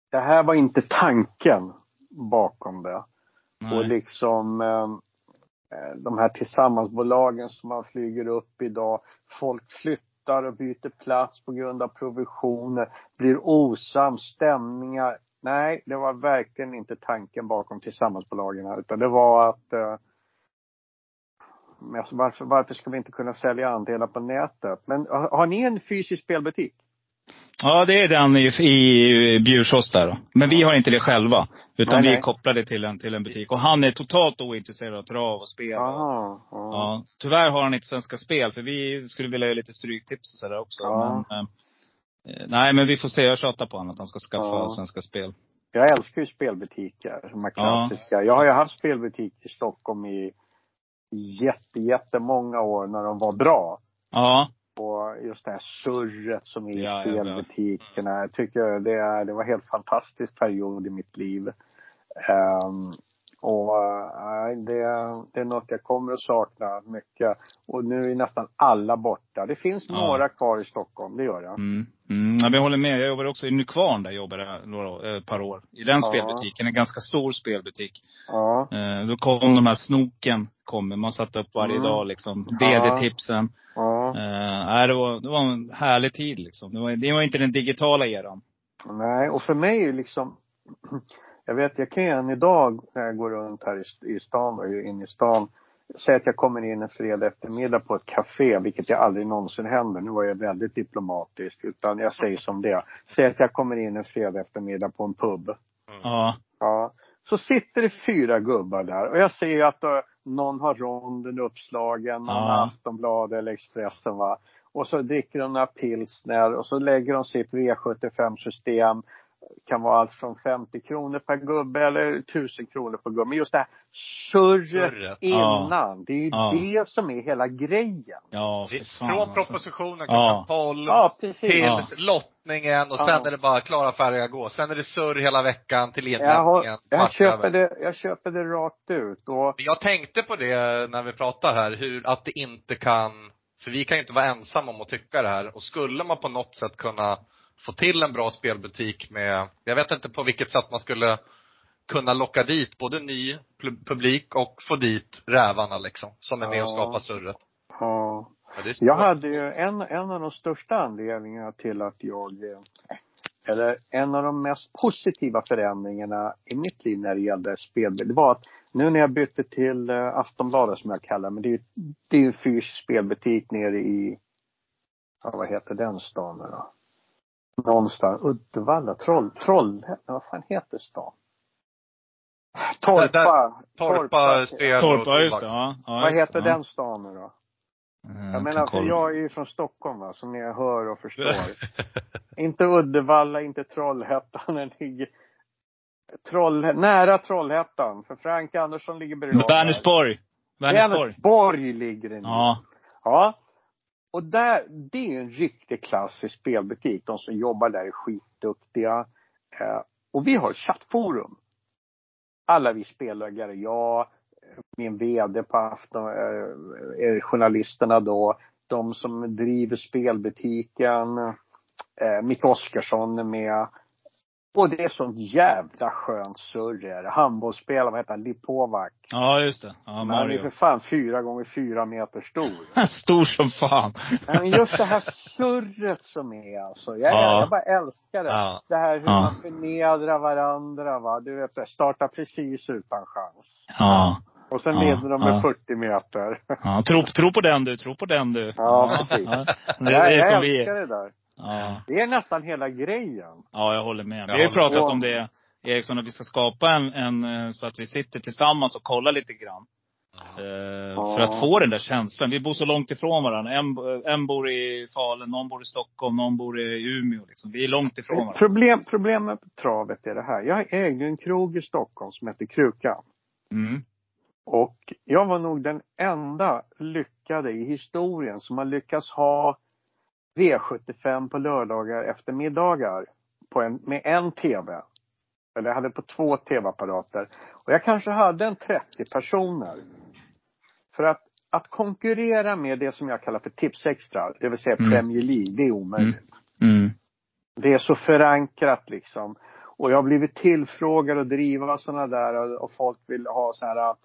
Det här var inte tanken bakom det. Nej. Och liksom eh, eh, de här tillsammansbolagen som man flyger upp idag. Folk flyttar och byter plats på grund av provisioner. Blir osams, stämningar. Nej, det var verkligen inte tanken bakom tillsammansbolagen. Utan det var att eh, alltså varför, varför ska vi inte kunna sälja andelar på nätet? Men har, har ni en fysisk spelbutik? Ja, det är den i, i Bjursås där då. Men vi har inte det själva. Utan Nej, vi är kopplade till en, till en butik. Och han är totalt ointresserad av trav och spel. Jaha. Ja. Ja, tyvärr har han inte Svenska Spel, för vi skulle vilja ge lite stryktips och sådär också. Ja. Men, eh, nej, men vi får se. Jag tjatar på honom att han ska skaffa Ja. Svenska Spel. Jag älskar ju spelbutiker, de här klassiska. Jag har ju haft spelbutik i Stockholm i jätte, jättemånga år när de var bra. Ja. Och just det här surret som är i Ja, ja, spelbutikerna. Jag tycker det, det var en helt fantastisk period i mitt liv. Ehm, och uh, det, det är något jag kommer att sakna mycket. Och nu är nästan alla borta. Det finns några kvar i Stockholm, det gör det. Mm. Mm. ja. Vi håller med. Jag jobbar också i Nykvarn där jag jobbade några, eh, ett par år. I den spelbutiken. En ganska stor spelbutik. Ja. Eh, då kom de här snoken. Kommer. Man satte upp varje Mm. dag liksom. BD-tipsen. ja. Eh, nej, det, var, det var en härlig tid liksom. Det var, det var inte den digitala eran. Nej, och för mig liksom Jag vet, jag kan än idag när jag går runt här i, i stan, och inne i stan Säg att jag kommer in en fredag eftermiddag på ett café, vilket jag aldrig någonsin händer. Nu var jag väldigt diplomatisk, utan jag säger som det. Säg att jag kommer in en fredag eftermiddag på en pub. Ja. Ja. Så sitter det fyra gubbar där och jag ser att uh, någon har ronden uppslagen, någon har Aftonbladet eller Expressen va. Och så dricker de några pilsner och så lägger de sitt V75-system. Kan vara allt från 50 kronor per gubbe eller 1000 kronor per gubbe. Men just det här surret Surret. innan. Det är ju Ja. det som är hela grejen. Ja, fan Från alltså. propositionen Ja. klockan 12 Ja, precis. till Ja. lottningen och Ja. sen är det bara klara färdiga gå. Sen är det surr hela veckan till Jag, har, inhämtningen. jag, kvart köper det, jag köper det rakt ut. Och, Jag tänkte på det när vi pratar här, hur, att det inte kan, för vi kan ju inte vara ensamma om att tycka det här. Och skulle man på något sätt kunna få till en bra spelbutik med, jag vet inte på vilket sätt man skulle kunna locka dit både ny pu- publik och få dit rävarna liksom, som är med och skapar surret. Ja. Ja, Jag hade ju en, en av de största anledningarna till att jag, eh, eller en av de mest positiva förändringarna i mitt liv när det gällde spel, det var att nu när jag bytte till eh, Aftonbladet som jag kallar men det är ju det är ju en fysisk spelbutik nere i, ja, vad heter den stan nu då? Någonstans, Uddevalla, Troll, Trollhättan, vad fan heter stan? Torpa. Där- Torpa spel och Torpa, just det. Ja, ja, Vad heter ja. den stan nu då? Eh, Jag menar, för jag är ju från Stockholm va, som ni hör och förstår. inte Uddevalla, inte Trollhättan. Den ligger Troll, nära Trollhättan. För Frank Andersson ligger bredvid. Vänersborg. Vänersborg. Vänersborg ligger den i. Ja. ja. Och där, det är en riktigt klassisk spelbutik. De som jobbar där är skitduktiga. Eh, och vi har chattforum. Alla vi spelägare, jag, min VD på Afton, eh, eh, journalisterna då. De som driver spelbutiken. Eh, Micke Oskarsson är med. Och det är sånt jävla skönt surr är det. Handbollsspelare, vad heter han? Lipovac. ja, just det. Ja, Men han är Mario. för fan fyra gånger fyra meter stor. Stor som fan. Men just det här surret som är alltså. Jag, Ja. jag bara älskar det. Ja. Det här hur Ja. man förnedrar varandra va. Du vet, det startar precis utan chans. Ja. Och sen Ja, de med ja. 40 meter. ja. Tro, tro på den du, tro på den du. Ja, precis. Det, det är jag som vi det där. Ja. Det är nästan hela grejen. ja, jag håller med. Vi Jag har ju pratat om det, Eriksson, att vi ska skapa en, en, eh, så att vi sitter tillsammans och kollar lite grann. Eh, För att få den där känslan. Vi bor så långt ifrån varandra. En, en bor i Falun, någon bor i Stockholm, någon bor i Umeå. Liksom. Vi är långt ifrån varandra. Problem, problemet med travet är det här. Jag ägde en krog i Stockholm som heter Krukan. Mm. Och jag var nog den enda lyckade i historien som har lyckats ha V75 på lördagar eftermiddagar på en, med en TV. Eller jag hade på två TV-apparater. Och jag kanske hade en 30 personer. För att, att konkurrera med det som jag kallar för Tipsextra, det vill säga Mm. Premier League, det är omöjligt. Mm. Det är så förankrat liksom. Och jag har blivit tillfrågad att driva sådana där och- folk vill ha sådana här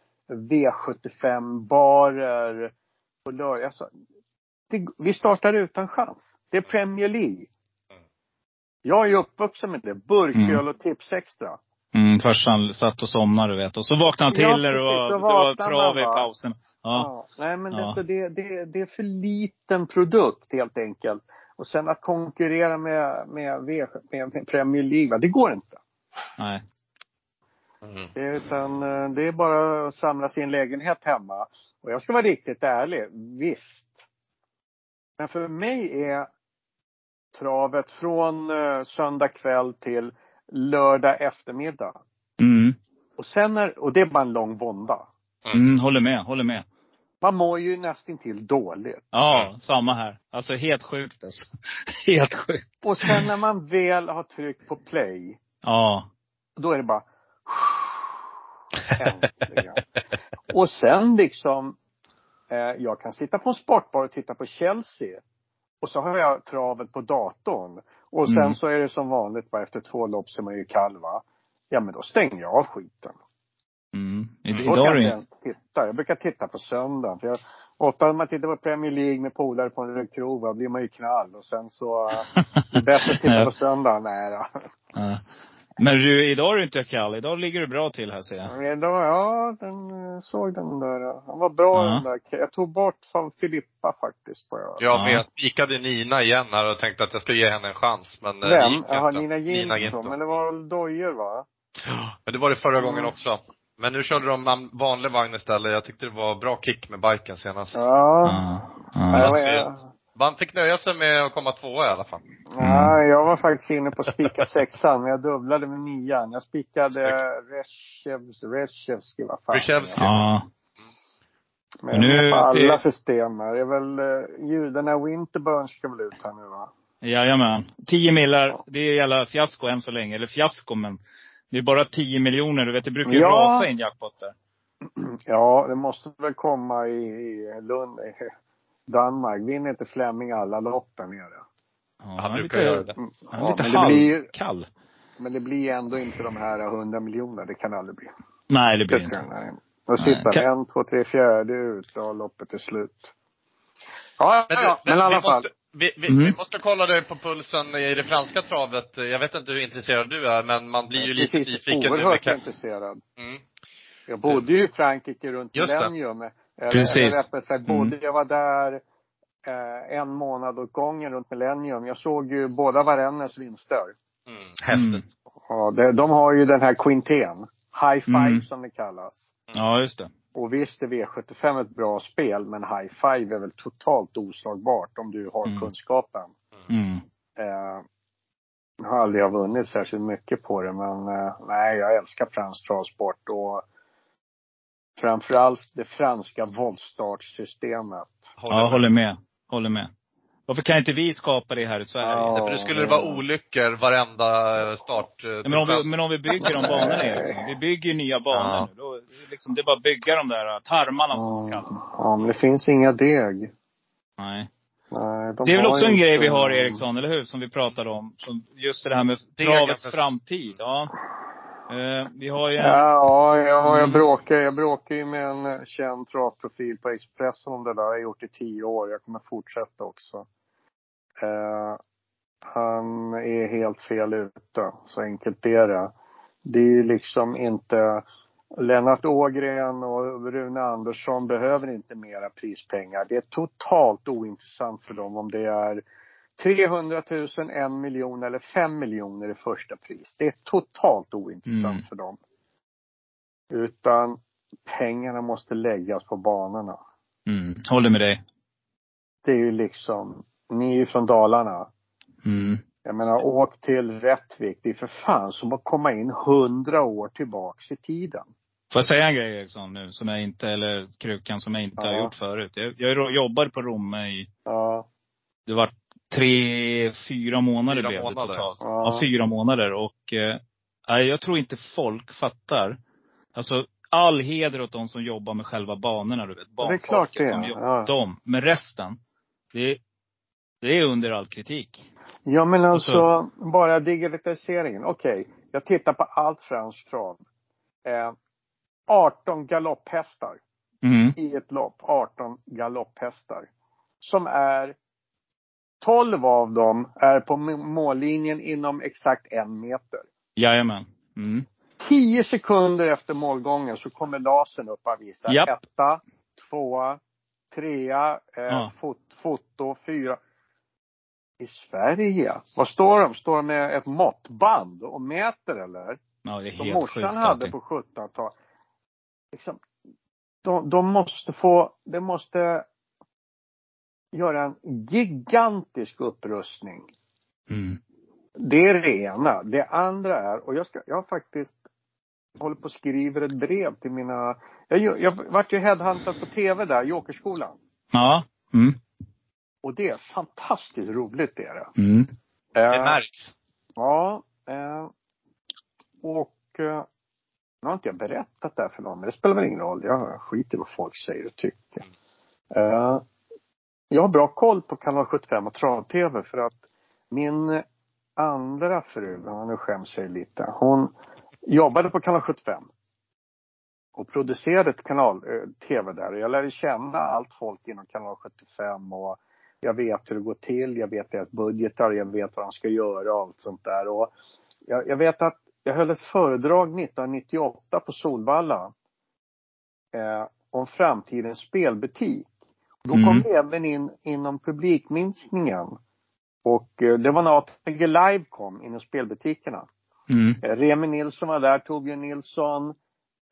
V75-barer på lördag. Jag sa, det, vi startar utan chans. Det är Premier League. Jag är ju uppvuxen med det. Burköl Mm. och Tipsextra. Mm, farsan satt och somnade du vet. Och så vaknade han till Ja, precis, så det var trav i pausen. Ja. Nej men Ja. Alltså, det, det, det är för liten produkt helt enkelt. Och sen att konkurrera med, med, med, med Premier League, det går inte. Nej. Mm. Det är, Utan eh, det är bara att samla sin lägenhet hemma. Och jag ska vara riktigt ärlig, visst. Men för mig är travet från eh, söndag kväll till lördag eftermiddag. Mm. Och sen är, och det är bara en lång vånda. Mm, håller med, håller med. Man mår ju nästintill dåligt. Ja, samma här. Alltså helt sjukt alltså. Helt sjukt. Och sen när man väl har tryckt på play, Ja. då är det bara Äntligen. Och sen liksom, jag kan sitta på en sportbar och titta på Chelsea. Och så har jag travet på datorn. Och sen Mm. så är det som vanligt, bara efter två lopp så är man ju kall va. Ja men då stänger jag av skiten. Mm. Då idag kan är jag inte ens titta. Jag brukar titta på söndagen. För jag, ofta när man tittar på Premier League med polare på en krog, va, blir man ju knall. Och sen så, eh, det är bättre att titta på söndagen. Nej då. Ja. Men du, idag är du inte kall. Idag ligger du bra till här ser jag. Men då, ja, den eh, såg den där. Han var bra Ja. den där. Jag tog bort fan Filippa faktiskt på jag. Ja, Ja. men jag spikade Nina igen här och tänkte att jag skulle ge henne en chans. Men eh, det Vem? gick Jaha, inte. Nina Ginto. Ginto. Men det var väl dojor va? Men det var det förra Mm. gången också. Men nu körde de en vanlig vagn istället. Jag tyckte det var bra kick med biken senast. Ja. Ja. Ja. men jag, Man fick nöja sig med att komma tvåa i alla fall. nej, jag var faktiskt inne på att spika sexan, men jag dubblade med nian. Jag spikade Reshevs, Reshevski, vad fan. Reshevski. ja. Men Nu på alla ser- system här. Det är väl uh, judarna Winterburn ska väl ut här nu va? Jajamän. 10 millar. Det är jävla fiasko än så länge. Eller fiasko, men det är bara 10 miljoner. Du vet, det brukar ju Ja. rasa i en jackpot där. Ja, det måste väl komma i, i Lund, Danmark. Vinner inte Flemming alla loppen nere? Ja, Han brukar lite, göra det. Han är Ja, lite men det blir ju- halvkall. Men det blir ändå inte de här 100 miljoner. Det kan aldrig bli. Nej, det blir Det inte. nej. Då sitter Kan- en, två, tre, fjärde ut. Ja, loppet är slut. Ja, Men, ja, du, men i alla vi fall. Måste, vi, vi, Mm. vi måste kolla dig på pulsen i det franska travet. Jag vet inte hur intresserad du är, men man blir ju lite Precis, nyfiken oerhört intresserad. Mm. Jag bodde ju i Frankrike runt Just. Millennium. Precis. eller rättare sagt, Mm. bodde, jag var där eh, en månad åt gången runt Millennium. Jag såg ju båda Varennes vinster. Mm. Häftigt. Ja, det, de har ju den här Quintén. High Five Mm. som det kallas. Ja, just det. Och visst är V75 ett bra spel, men High Five är väl totalt oslagbart om du har Mm. kunskapen. Mm. Eh, jag har aldrig vunnit särskilt mycket på det, men eh, nej, jag älskar fransk travsport och framförallt det franska voltstartsystemet. Håller Ja, med. håller med. Håller med. Varför kan inte vi skapa det här i Sverige? Ja. För då skulle det vara olyckor varenda start. eh, Ja, men, om vi, men om vi bygger de banorna. Eriksson. Vi bygger nya banor Ja. nu. Då, liksom, det är bara att bygga de där tarmarna som kallar Ja, men det finns inga deg. Nej. Nej, de Det är väl också en grej vi har Eriksson, eller hur? Som vi pratade om. Som just det här med travets framtid. Ja. Eh, vi har ju en... Ja, ja jag, Mm. bråkar, jag bråkar ju med en eh, känd travprofil på Expressen om det där. Jag har gjort i tio år. Jag kommer fortsätta också. Eh, han är helt fel ute. Så enkelt är det. Det är ju liksom inte Lennart Ågren och Rune Andersson behöver inte mera prispengar. Det är totalt ointressant för dem om det är 300 000, en miljon eller fem miljoner i första pris. Det är totalt ointressant Mm. för dem. Utan pengarna måste läggas på banorna. Mm, håller med dig. Det är ju liksom, ni är ju från Dalarna. Mm. Jag menar, åk till Rättvik. Det är för fan som att komma in hundra år tillbaks i tiden. Får jag säga en grej Eriksson nu, som jag inte, eller Krukan, som jag inte Ja. har gjort förut. Jag, jag jobbade på Romme i, Ja. det var tre, fyra månader Fyra blev månader. det totalt. Ja. Ja. fyra månader. Och eh, jag tror inte folk fattar. Alltså all heder åt de som jobbar med själva banorna, du vet. det är klart det. Som jobbar, Ja. De. Men resten, det, det är under all kritik. Ja men alltså, bara digitaliseringen. Okej, jag tittar på allt franskt trav. Eh, 18 galopphästar Mm. i ett lopp. 18 galopphästar. Som är 12 av dem är på mållinjen inom exakt en meter. Jajamän. Mm. 10 sekunder efter målgången så kommer lasern upp och visar Japp. etta, tvåa, trea, eh, Ja. fot, foto, fyra. I Sverige, vad står de? Står de med ett måttband och mäter eller? Ja, det är Som helt morsan sjukt hade på 1700-talet. Liksom, de, de måste få, de måste göra en gigantisk upprustning. Mm. Det är det ena. Det andra är, och jag ska, jag har faktiskt håller på och skriver ett brev till mina, jag, jag, vart ju headhuntad på tv där, Jokerskolan. Ja. Mm. Och det är fantastiskt roligt det är det. Mm. Det Eh, märks. Ja, eh, och eh, nu har inte jag berättat det här för någon, men det spelar väl ingen roll. Jag skiter i vad folk säger och tycker. Eh, jag har bra koll på kanal 75 och trav-tv för att min andra fru, nu skäms jag lite, hon jobbade på kanal 75. Och producerade ett kanal-tv eh, där. Och jag lärde känna allt folk inom kanal 75 och jag vet hur det går till, jag vet deras budgetar, jag vet vad de ska göra och allt sånt där. Och jag, jag vet att jag höll ett föredrag 1998 på Solvalla. Eh, om framtidens spelbutik. Då kom Mm. vi även in inom publikminskningen. Och eh, det var när ATG Live kom inom spelbutikerna. Mm. Eh, Remi Nilsson var där, Torbjörn Nilsson.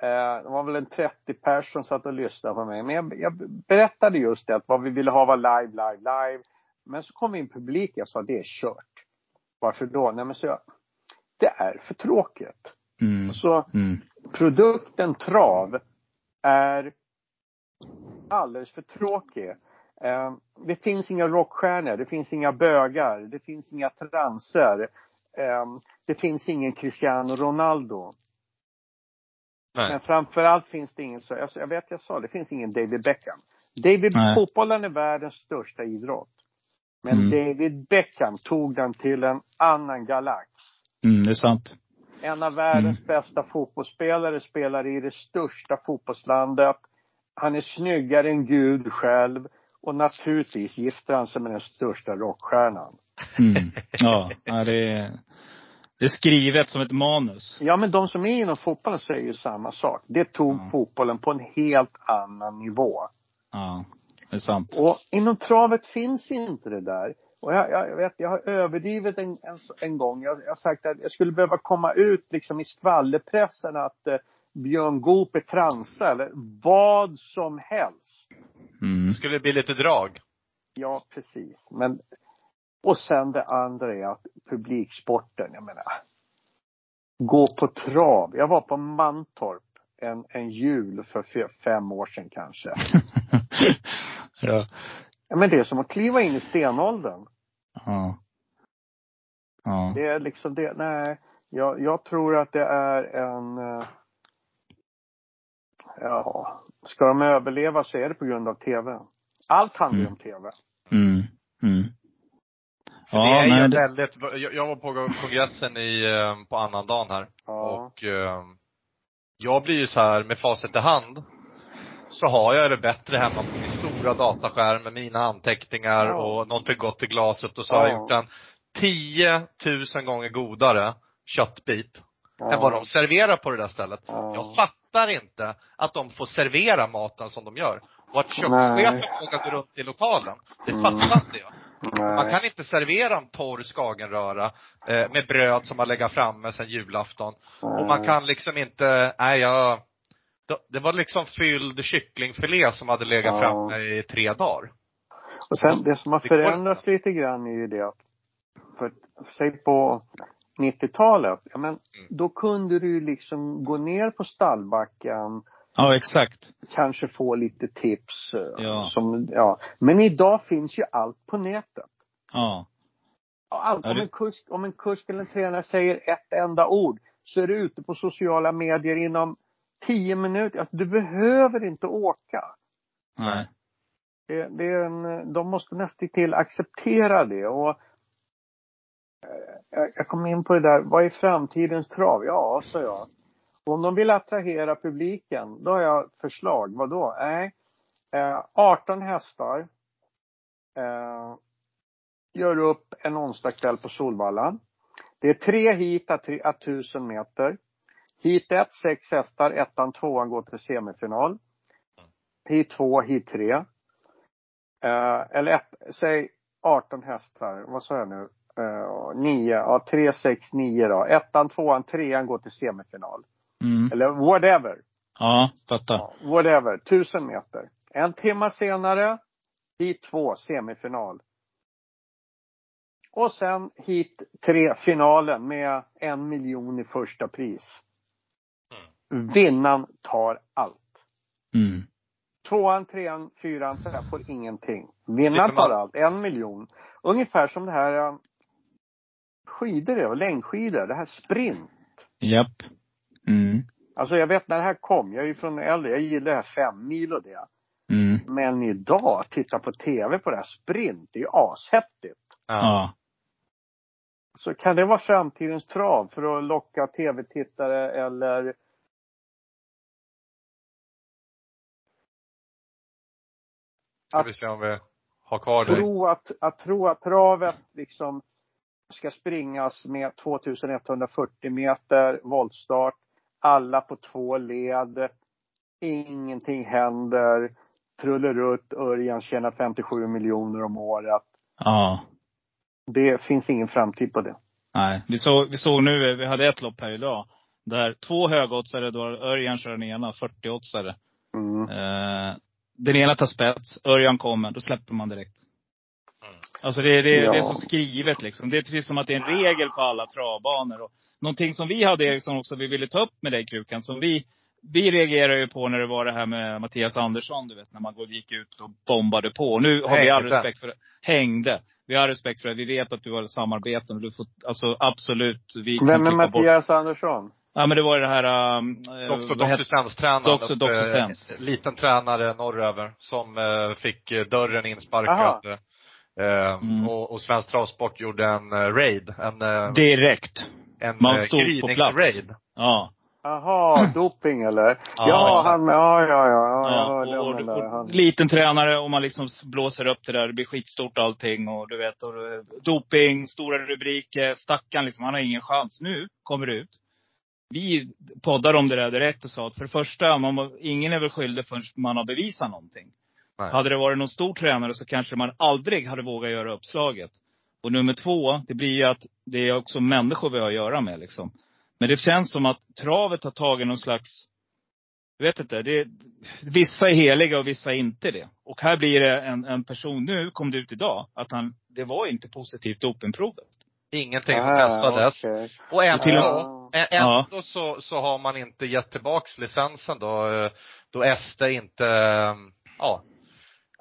Eh, det var väl en 30 personer som satt och lyssnade på mig. Men jag, jag berättade just det att vad vi ville ha var live, live, live. Men så kom in publik, jag sa det är kört. Varför då? Nej men så jag, det är för tråkigt. Mm. Så Mm. produkten trav är alldeles för tråkig. Eh, det finns inga rockstjärnor, det finns inga bögar, det finns inga transer. Eh, det finns ingen Cristiano Ronaldo. Nej. Men framförallt finns det ingen, så, jag vet jag sa, det finns ingen David Beckham. David, Nej. fotbollen är världens största idrott. Men Mm. David Beckham tog den till en annan galax. Mm, det är sant. En av världens bästa fotbollsspelare spelar i det största fotbollslandet. Han är snyggare än Gud själv. Och naturligtvis gifter han sig med den största rockstjärnan. Mm. Ja, det, är, det är skrivet som ett manus. Ja, men de som är inom fotbollen säger ju samma sak. Det tog Ja. fotbollen på en helt annan nivå. Ja, det är sant. Och inom travet finns inte det där. Och jag, jag, vet, jag har överdrivit en, en, en gång. Jag, jag har sagt att jag skulle behöva komma ut liksom i skvallerpressen att eh, Björn Goop är transa eller vad som helst. Mm. Skulle det bli lite drag? Ja, precis. Men, och sen det andra är att publiksporten, jag menar, gå på trav. Jag var på Mantorp en, en jul för fe- fem år sedan kanske. ja. Ja, men det är som att kliva in i stenåldern. Ja. Ja. Det är liksom det, nej. Jag, jag tror att det är en, eh, ja, ska de överleva så är det på grund av TV. Allt handlar ju Mm. om TV. Mm. Mm. det är nej, ju det- väldigt, jag, var på kongressen i, eh, på annandagen här. Ja. Och eh, jag blir ju så här med facit i hand, så har jag det bättre hemma på min stora dataskärm med mina anteckningar Ja. och någonting gott i glaset och så har jag Ja. gjort en 10 000 gånger godare köttbit ja. än vad de serverar på det där stället. Ja. Jag fattar inte att de får servera maten som de gör. Och att Nej. kökschefen vågar gå runt i lokalen. Det Mm. fattar inte jag. Nej. Man kan inte servera en torr skagenröra eh, med bröd som har legat framme sedan julafton. Och man kan liksom inte, nej jag, det- var liksom fylld kycklingfilé som hade legat Ja. framme i tre dagar. Och sen det som har förändrats lite grann är ju det att, för, säg på 90-talet, ja men då kunde du ju liksom gå ner på stallbacken, ja, exakt. kanske få lite tips. eh, Ja. Som, ja. Men idag finns ju allt på nätet. Ja. Allt, om, en kusk, om en kusk eller en tränare säger ett enda ord så är det ute på sociala medier inom tio minuter. Alltså, du behöver inte åka. Nej. Det, det är en, de måste nästan till acceptera det. Och, jag, jag kom in på det där, vad är framtidens trav? Ja, sa jag. Om de vill attrahera publiken, då har jag förslag. Vad då? Nej, eh, 18 hästar. Eh, gör upp en onsdagskväll på Solvalla. Det är tre hit att 1000 meter. Hit 1, sex hästar. Ettan, tvåan går till semifinal. Hit 2, hit 3. Eh, eller ett, säg 18 hästar. Vad sa jag nu? Eh, 9, ja 3, 6, 9 då. Ettan, tvåan, trean går till semifinal. Mm. Eller whatever. Ja, fattar. Ja, whatever. 1000 meter. En timme senare, hit 2, semifinal. Och sen hit 3, finalen med en miljon i första pris. Vinnaren tar allt. Mm. Tvåan, trean, fyran, femman får ingenting. Vinnaren tar allt. En miljon. Ungefär som det här eh, skidor är, och längdskidor. Det här sprint. Japp. Mm. Alltså jag vet när det här kom. Jag är ju från äldre. Jag gillar det här fem mil och det. Mm. Men idag, titta på tv på det här sprint. Det är ju ashäftigt. Ja. Så kan det vara framtidens trav för att locka tv-tittare eller Ska vi se om vi har kvar dig. tro att, att tro att travet liksom ska springas med 2140 meter voltstart. Alla på två led. Ingenting händer. Trullerutt, Örjan tjänar 57 miljoner om året. Ja. Det finns ingen framtid på det. Nej. Vi såg, vi såg nu, vi hade ett lopp här idag. Där två högoddsare, då Örjan kör den ena, 40-oddsare. Mm. Eh, den ena tar spets, Örjan kommer, då släpper man direkt. Alltså det, det, Ja. det är så skrivet liksom. Det är precis som att det är en regel på alla travbanor. Och någonting som vi hade Eriksson också, vi ville ta upp med dig Krukan, som vi, vi reagerade ju på när det var det här med Mattias Andersson, du vet, när man gick ut och bombade på. Och nu har vi all Hängde. respekt för det. Hängde. Vi har respekt för det. Vi vet att du har samarbeten och du får, alltså absolut, vi Vem är klippa bort. Mattias Andersson? Ja men det var det här, um, eh, Doktor, Doktor Sens-tränaren. Doktor- Doktor Sens. Liten tränare norröver som eh, fick eh, dörren Aha. insparkad. Eh, Mm. och, och Svensk Travsport gjorde en eh, raid. En, eh, Direkt. en man eh, stod på plats. gryningsraid. Ja. Jaha, doping eller? Ja, Ja, han, ja, ja, ja, ja, Ja, och, där. och, Han, liten tränare och man liksom blåser upp det där. Det blir skitstort allting och du vet, och, doping, stora rubriker. Stackarn liksom, han har ingen chans. Nu kommer det ut. Vi poddar om det där direkt och sa att för det första, man, ingen är väl skyldig förrän man har bevisat någonting. Nej. Hade det varit någon stor tränare så kanske man aldrig hade vågat göra uppslaget. Och nummer två, det blir ju att det är också människor vi har att göra med liksom. Men det känns som att travet har tagit någon slags, jag vet inte, det, vissa är heliga och vissa är inte det. Och här blir det en, en person, nu kom det ut idag, att han, det var inte positivt dopingprovet. Ingenting som Ah, testades. Och ändå, till och med- ä- Ja. ändå så, så har man inte gett tillbaks licensen då, eh, då SD inte, ja.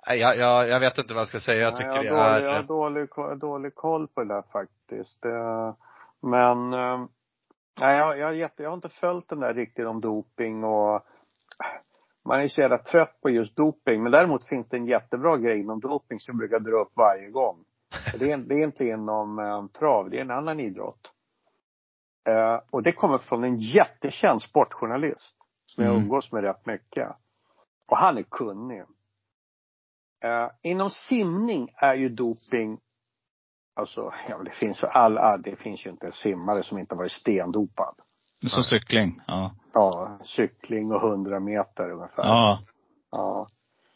Jag, jag, jag vet inte vad jag ska säga. Jag Nej, tycker jag det har är, dålig, jag har dålig, dålig koll på det där faktiskt. Eh, Men, eh, nej, jag, jag, jätte, jag har inte följt den där riktigt om doping och man är så jävla trött på just doping. Men däremot finns det en jättebra grej inom doping som jag brukar dra upp varje gång. Det är, det är inte inom eh, trav, det är en annan idrott. Eh, och det kommer från en jättekänd sportjournalist som jag Mm. umgås med rätt mycket. Och han är kunnig. Eh, inom simning är ju doping, alltså, ja det finns ju all, all, det finns ju inte en simmare som inte varit stendopad. Som cykling. Ja. Ja, cykling och 100 meter ungefär. Ja. ja.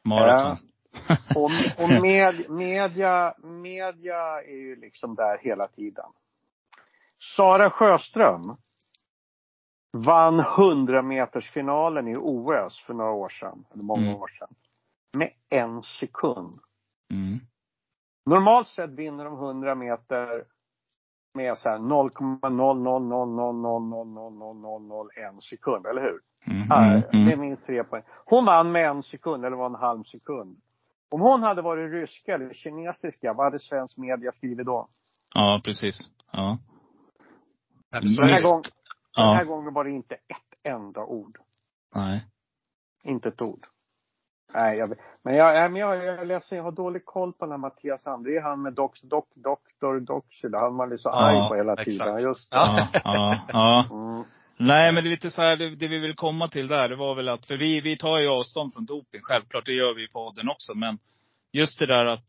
Maraton. Och, och med, media, media är ju liksom där hela tiden. Sara Sjöström vann 100 meters finalen i OS för några år sedan, eller många Mm. år sedan. Med en sekund. Mm. Normalt sett vinner de 100 meter med så här 0,000000001 sekund, eller hur? Mm. Mm. Det är minst tre poäng. Hon vann med en sekund, eller var en halv sekund. Om hon hade varit ryska eller kinesiska, vad hade svensk media skrivit då? Ja, precis. Ja. Den är här, gång, den här Ja. gången var det inte ett enda ord. Nej. Inte ett ord. Nej, jag, men jag, jag, jag är ledsen, jag har dålig koll på den här Mattias André. Han med dox, dok, doktor, doxer. Han var så Ja, arg på hela exakt. tiden. Just det. Ja. Ja. ja. Mm. Nej, men det är lite så här, det, det vi vill komma till där, det var väl att, för vi, vi tar ju avstånd från doping. Självklart, det gör vi i podden också. Men just det där att,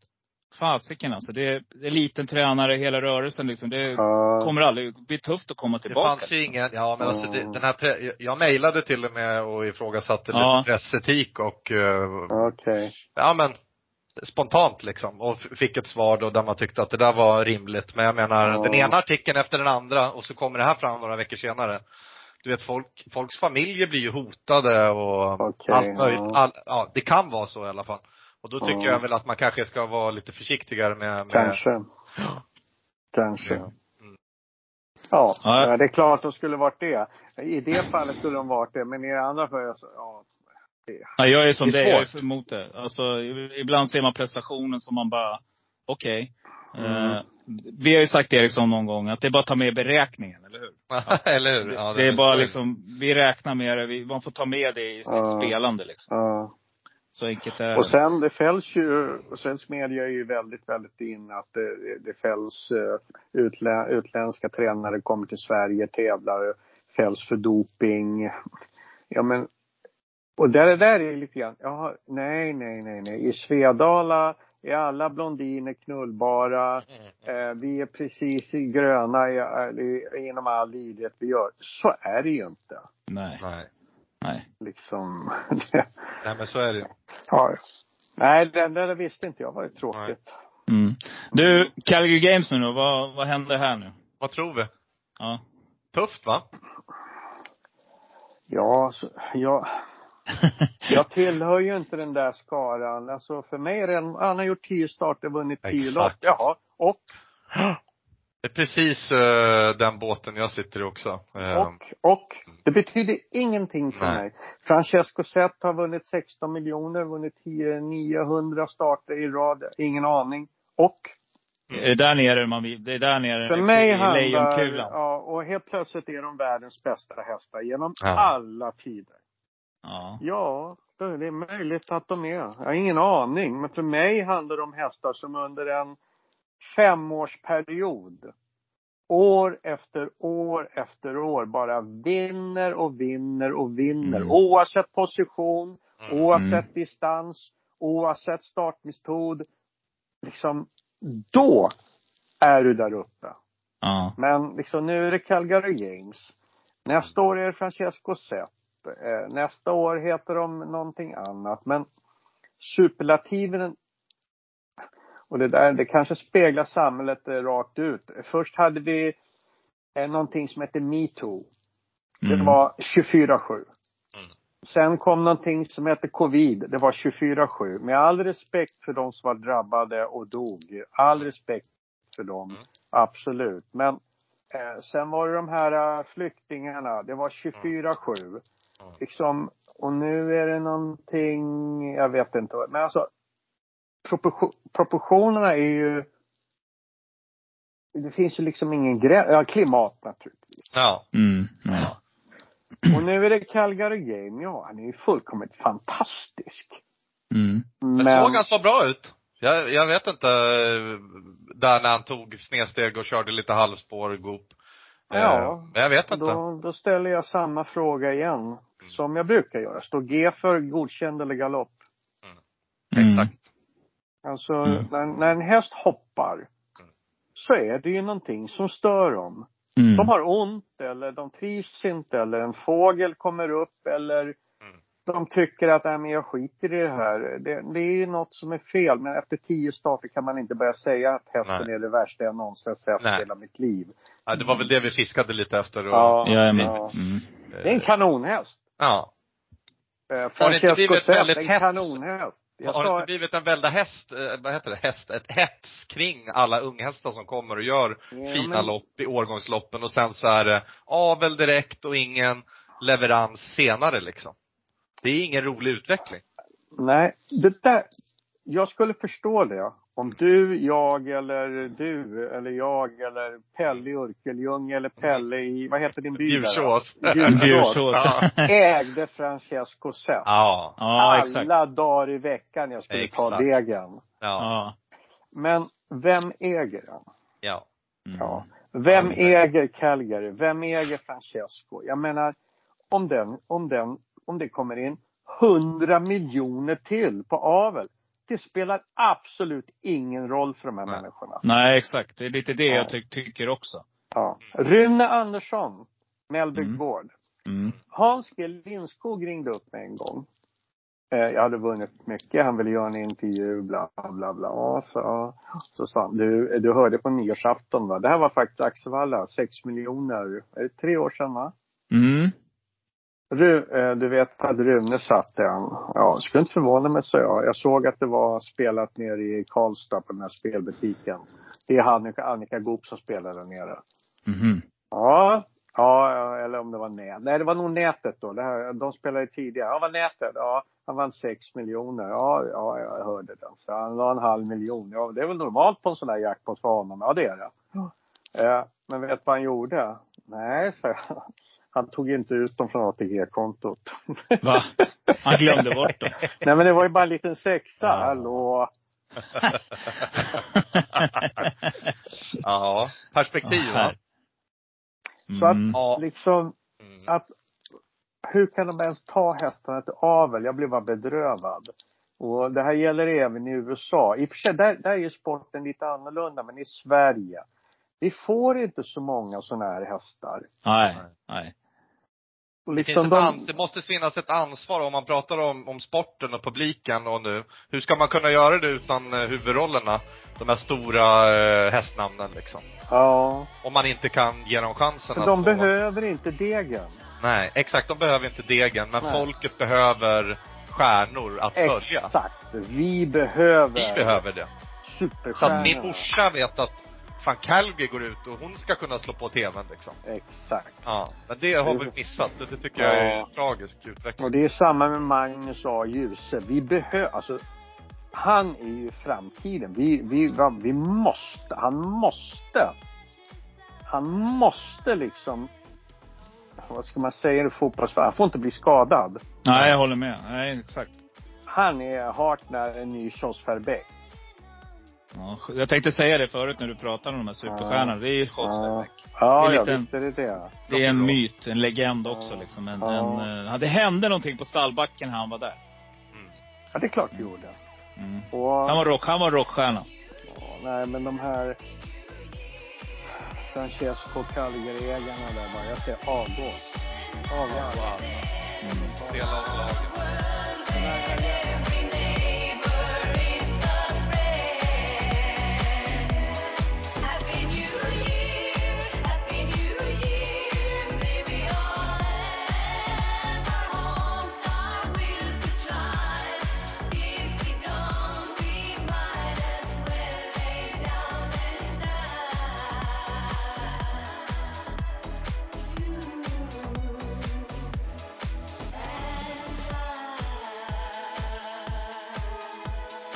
fasiken alltså. Det är, det är liten tränare, hela rörelsen liksom. Det Ja. kommer aldrig, det blir tufft att komma Det tillbaka. fanns ju ingen, ja men alltså det, den här, pre, jag mejlade till och med och ifrågasatte Ja. lite pressetik och, eh, Okej. ja men spontant liksom. Och fick ett svar då där man tyckte att det där var rimligt. Men jag menar, den ena artikeln efter den andra och så kommer det här fram några veckor senare. Du vet folk, folks familjer blir ju hotade och Okej, allt möjligt. All, ja, det kan vara så i alla fall. Och då tycker Ja. jag väl att man kanske ska vara lite försiktigare med, med Kanske. Kanske. Ja. Ja, Ja. ja, det är klart de skulle varit det. I det fallet skulle de varit det, men i det andra fallet, ja. Ja, jag är som Det är dig, jag är emot det. Alltså, ibland ser man prestationen som man bara, okej. Mm. Eh, vi har ju sagt Eriksson någon gång, att det är bara att ta med beräkningen, eller hur? Eller hur? Ja, det är väl bara liksom, vi räknar med det, vi, man får ta med det i sitt Ja. spelande liksom. Ja. Så enkelt är Och det. sen, det fälls ju, svensk media är ju väldigt, väldigt in att det, det fälls uh, utlä, utländska tränare kommer till Sverige, tävlar, fälls för doping. Ja men, och där, det där är lite grann, jaha, nej, nej, nej, nej. I Svedala är alla blondiner knullbara. Mm. Eh, vi är precis i gröna i, i, inom all idrott vi gör. Så är det ju inte. Nej, Nej. Nej. Liksom. Nej men så är det ja. Nej, det, det där visste inte jag. var ju tråkigt. Mm. Du, Calgary Games nu då, vad, vad händer här nu? Vad tror vi? Ja. Tufft va? Ja, så, jag, jag tillhör ju inte den där skaran. Alltså för mig är det han har gjort tio starter, vunnit tio lopp. Jaha, och, Det är precis eh, den båten jag sitter i också. Eh, och, och. Det betyder ingenting för Nej. mig. Francesco Zet har vunnit 16 miljoner, vunnit 10, 900 starter i rad. Ingen aning. Och Det är där nere man vill, det är där nere för mig i handlar, lejonkulan. ja, och helt plötsligt är de världens bästa hästar genom Ja. alla tider. Ja. Ja, det är möjligt att de är. Jag har ingen aning. Men för mig handlar det om hästar som under en femårsperiod år efter år efter år bara vinner och vinner och vinner. Mm. Oavsett position, Mm. oavsett Mm. distans, oavsett startmetod. Liksom, då är du där uppe. Ja. Men liksom nu är det Calgary Games. Nästa år är det Francesco Sepp. Eh, nästa år heter de någonting annat. Men superlativen och det där, det kanske speglar samhället eh, rakt ut. Först hade vi eh, någonting som hette metoo. Det Mm. var 24-7. Mm. Sen kom någonting som hette covid. Det var 24-7. Med all respekt för de som var drabbade och dog. All respekt för dem. Mm. Absolut. Men eh, sen var det de här eh, flyktingarna. Det var 24-7. Mm. Liksom, och nu är det någonting, jag vet inte. Men alltså, proportionerna är ju det finns ju liksom ingen gräns. Ja, klimat naturligtvis. Ja. Mm. Ja. Och nu är det Calgary Game. Ja, han är ju fullkomligt fantastisk. Mm. Men såg han så bra ut? Jag, jag vet inte, eh, där när han tog snedsteg och körde lite halvspår, Goop. Eh, Ja. Men jag vet inte. Då, då ställer jag samma fråga igen. Som jag brukar göra. Står G för godkänd eller galopp? Mm. Exakt. Alltså, Mm. när, när en häst hoppar. Så är det ju någonting som stör dem. Mm. De har ont eller de trivs inte eller en fågel kommer upp eller Mm. de tycker att nej, men jag skiter i det här. Det, det är ju något som är fel. Men efter tio starter kan man inte börja säga att hästen Nej. är det värsta jag någonsin sett i Nej. hela mitt liv. Ja, det var väl det vi fiskade lite efter. Och, Ja. Jajamän. Ja. Mm. Det är en kanonhäst. ja. Eh, Francesco Zet, en kanonhäst. Jag har det inte blivit en väldig häst, eh, vad heter det, häst, ett hets kring alla unghästar som kommer och gör Ja, fina men- lopp i årgångsloppen och sen så är det avel direkt och ingen leverans senare liksom. Det är ingen rolig utveckling. nej, det där. Jag skulle förstå det. Om du, jag eller du eller jag eller Pelle i Urkeljung eller Pelle i, vad heter din by? Bjursås. Bjursås. Ägde Francesco Zet. Ja. Ja, exakt. Alla dagar i veckan jag skulle ta Exakt. degen. Ja. Ja. Men vem äger den? Ja. Mm. Ja. Vem Ja, äger Calgary? Vem äger Francesco? Jag menar, om den, om den, om det kommer in hundra miljoner till på avel. Det spelar absolut ingen roll för de här Nej. människorna. Nej, exakt. Det är lite det Ja. jag ty tycker också. Ja. Rune Andersson, Mellbygd Mm. Gård. Mm. Hans G. Lindskog ringde upp mig en gång. Eh, jag hade vunnit mycket. Han ville göra en intervju, bla bla bla. Så, så sa han, du, du hörde på nyårsafton va? Det här var faktiskt Axevalla, sex miljoner. Är det tre år sedan va? Mm. Ru, eh, du vet att Rune satt där. Ja, skulle inte förvåna mig, så jag. Jag såg att det var spelat nere i Karlstad på den här spelbutiken. Det är Annika, Annika Goop som spelar där nere. Mhm. Ja, ja, ja, eller om det var nät. Nej, det var nog nätet då. Det här, de spelade tidigare. Ja, vad nätet? Ja, han vann sex miljoner. Ja, ja, jag hörde den. Så han la en halv miljon. Ja, det är väl normalt på en sån där jackpot för honom. Ja, det är det. Eh, men vet du vad han gjorde? Nej, så jag. Han tog inte ut dem från ATG-kontot. Va? Han glömde bort dem. Nej, men det var ju bara en liten sexa. Ja. Hallå. Ja. Perspektiv va? Så att Mm. Liksom, Mm. att hur kan de ens ta hästarna till avel? Jag blir bara bedrövad. Och det här gäller även i USA. I och för sig, där, där är ju sporten lite annorlunda, men i Sverige. Vi får inte så många sådana här hästar. Nej, nej. Det, liksom ett ans- det måste finnas ett ansvar om man pratar om, om sporten och publiken och nu. Hur ska man kunna göra det utan eh, huvudrollerna? De här stora eh, hästnamnen liksom. ja, Om man inte kan ge dem chansen att de få... behöver inte degen. Nej, exakt. De behöver inte degen. Men Nej. folket behöver stjärnor att följa. Exakt. Vi behöver Vi behöver det. Så superstjärnor. att min morsa vet att fan Calgary går ut och hon ska kunna slå på tvn liksom. Exakt. Ja. Men det har vi missat. Det, det tycker jag är Ja. en tragisk utveckling. Och det är samma med Magnus A. Djuse. Vi behöver, alltså han är ju framtiden. Vi, vi, va- vi måste, han måste. Han måste liksom, vad ska man säga i fotbollsvärlden, han får inte bli skadad. Nej, jag håller med. Nej, exakt. Han är hart när en ny Jos Verbeek. Ja, jag tänkte säga det förut när du pratade om de här superstjärnorna. Det är ju Schosserbeck. Ja, Det är ja lite- visst är det det. Det är en myt, en legend också liksom. En, Ja. en, eh, det hände någonting på stallbacken när han var där. Ja, det är klart det gjorde. Mm. Och, Han var rock, han var rockstjärna. ja, nej men de här Francesco Calgary-ägarna där bara, jag säger avgå. Avgå. Dela av laget.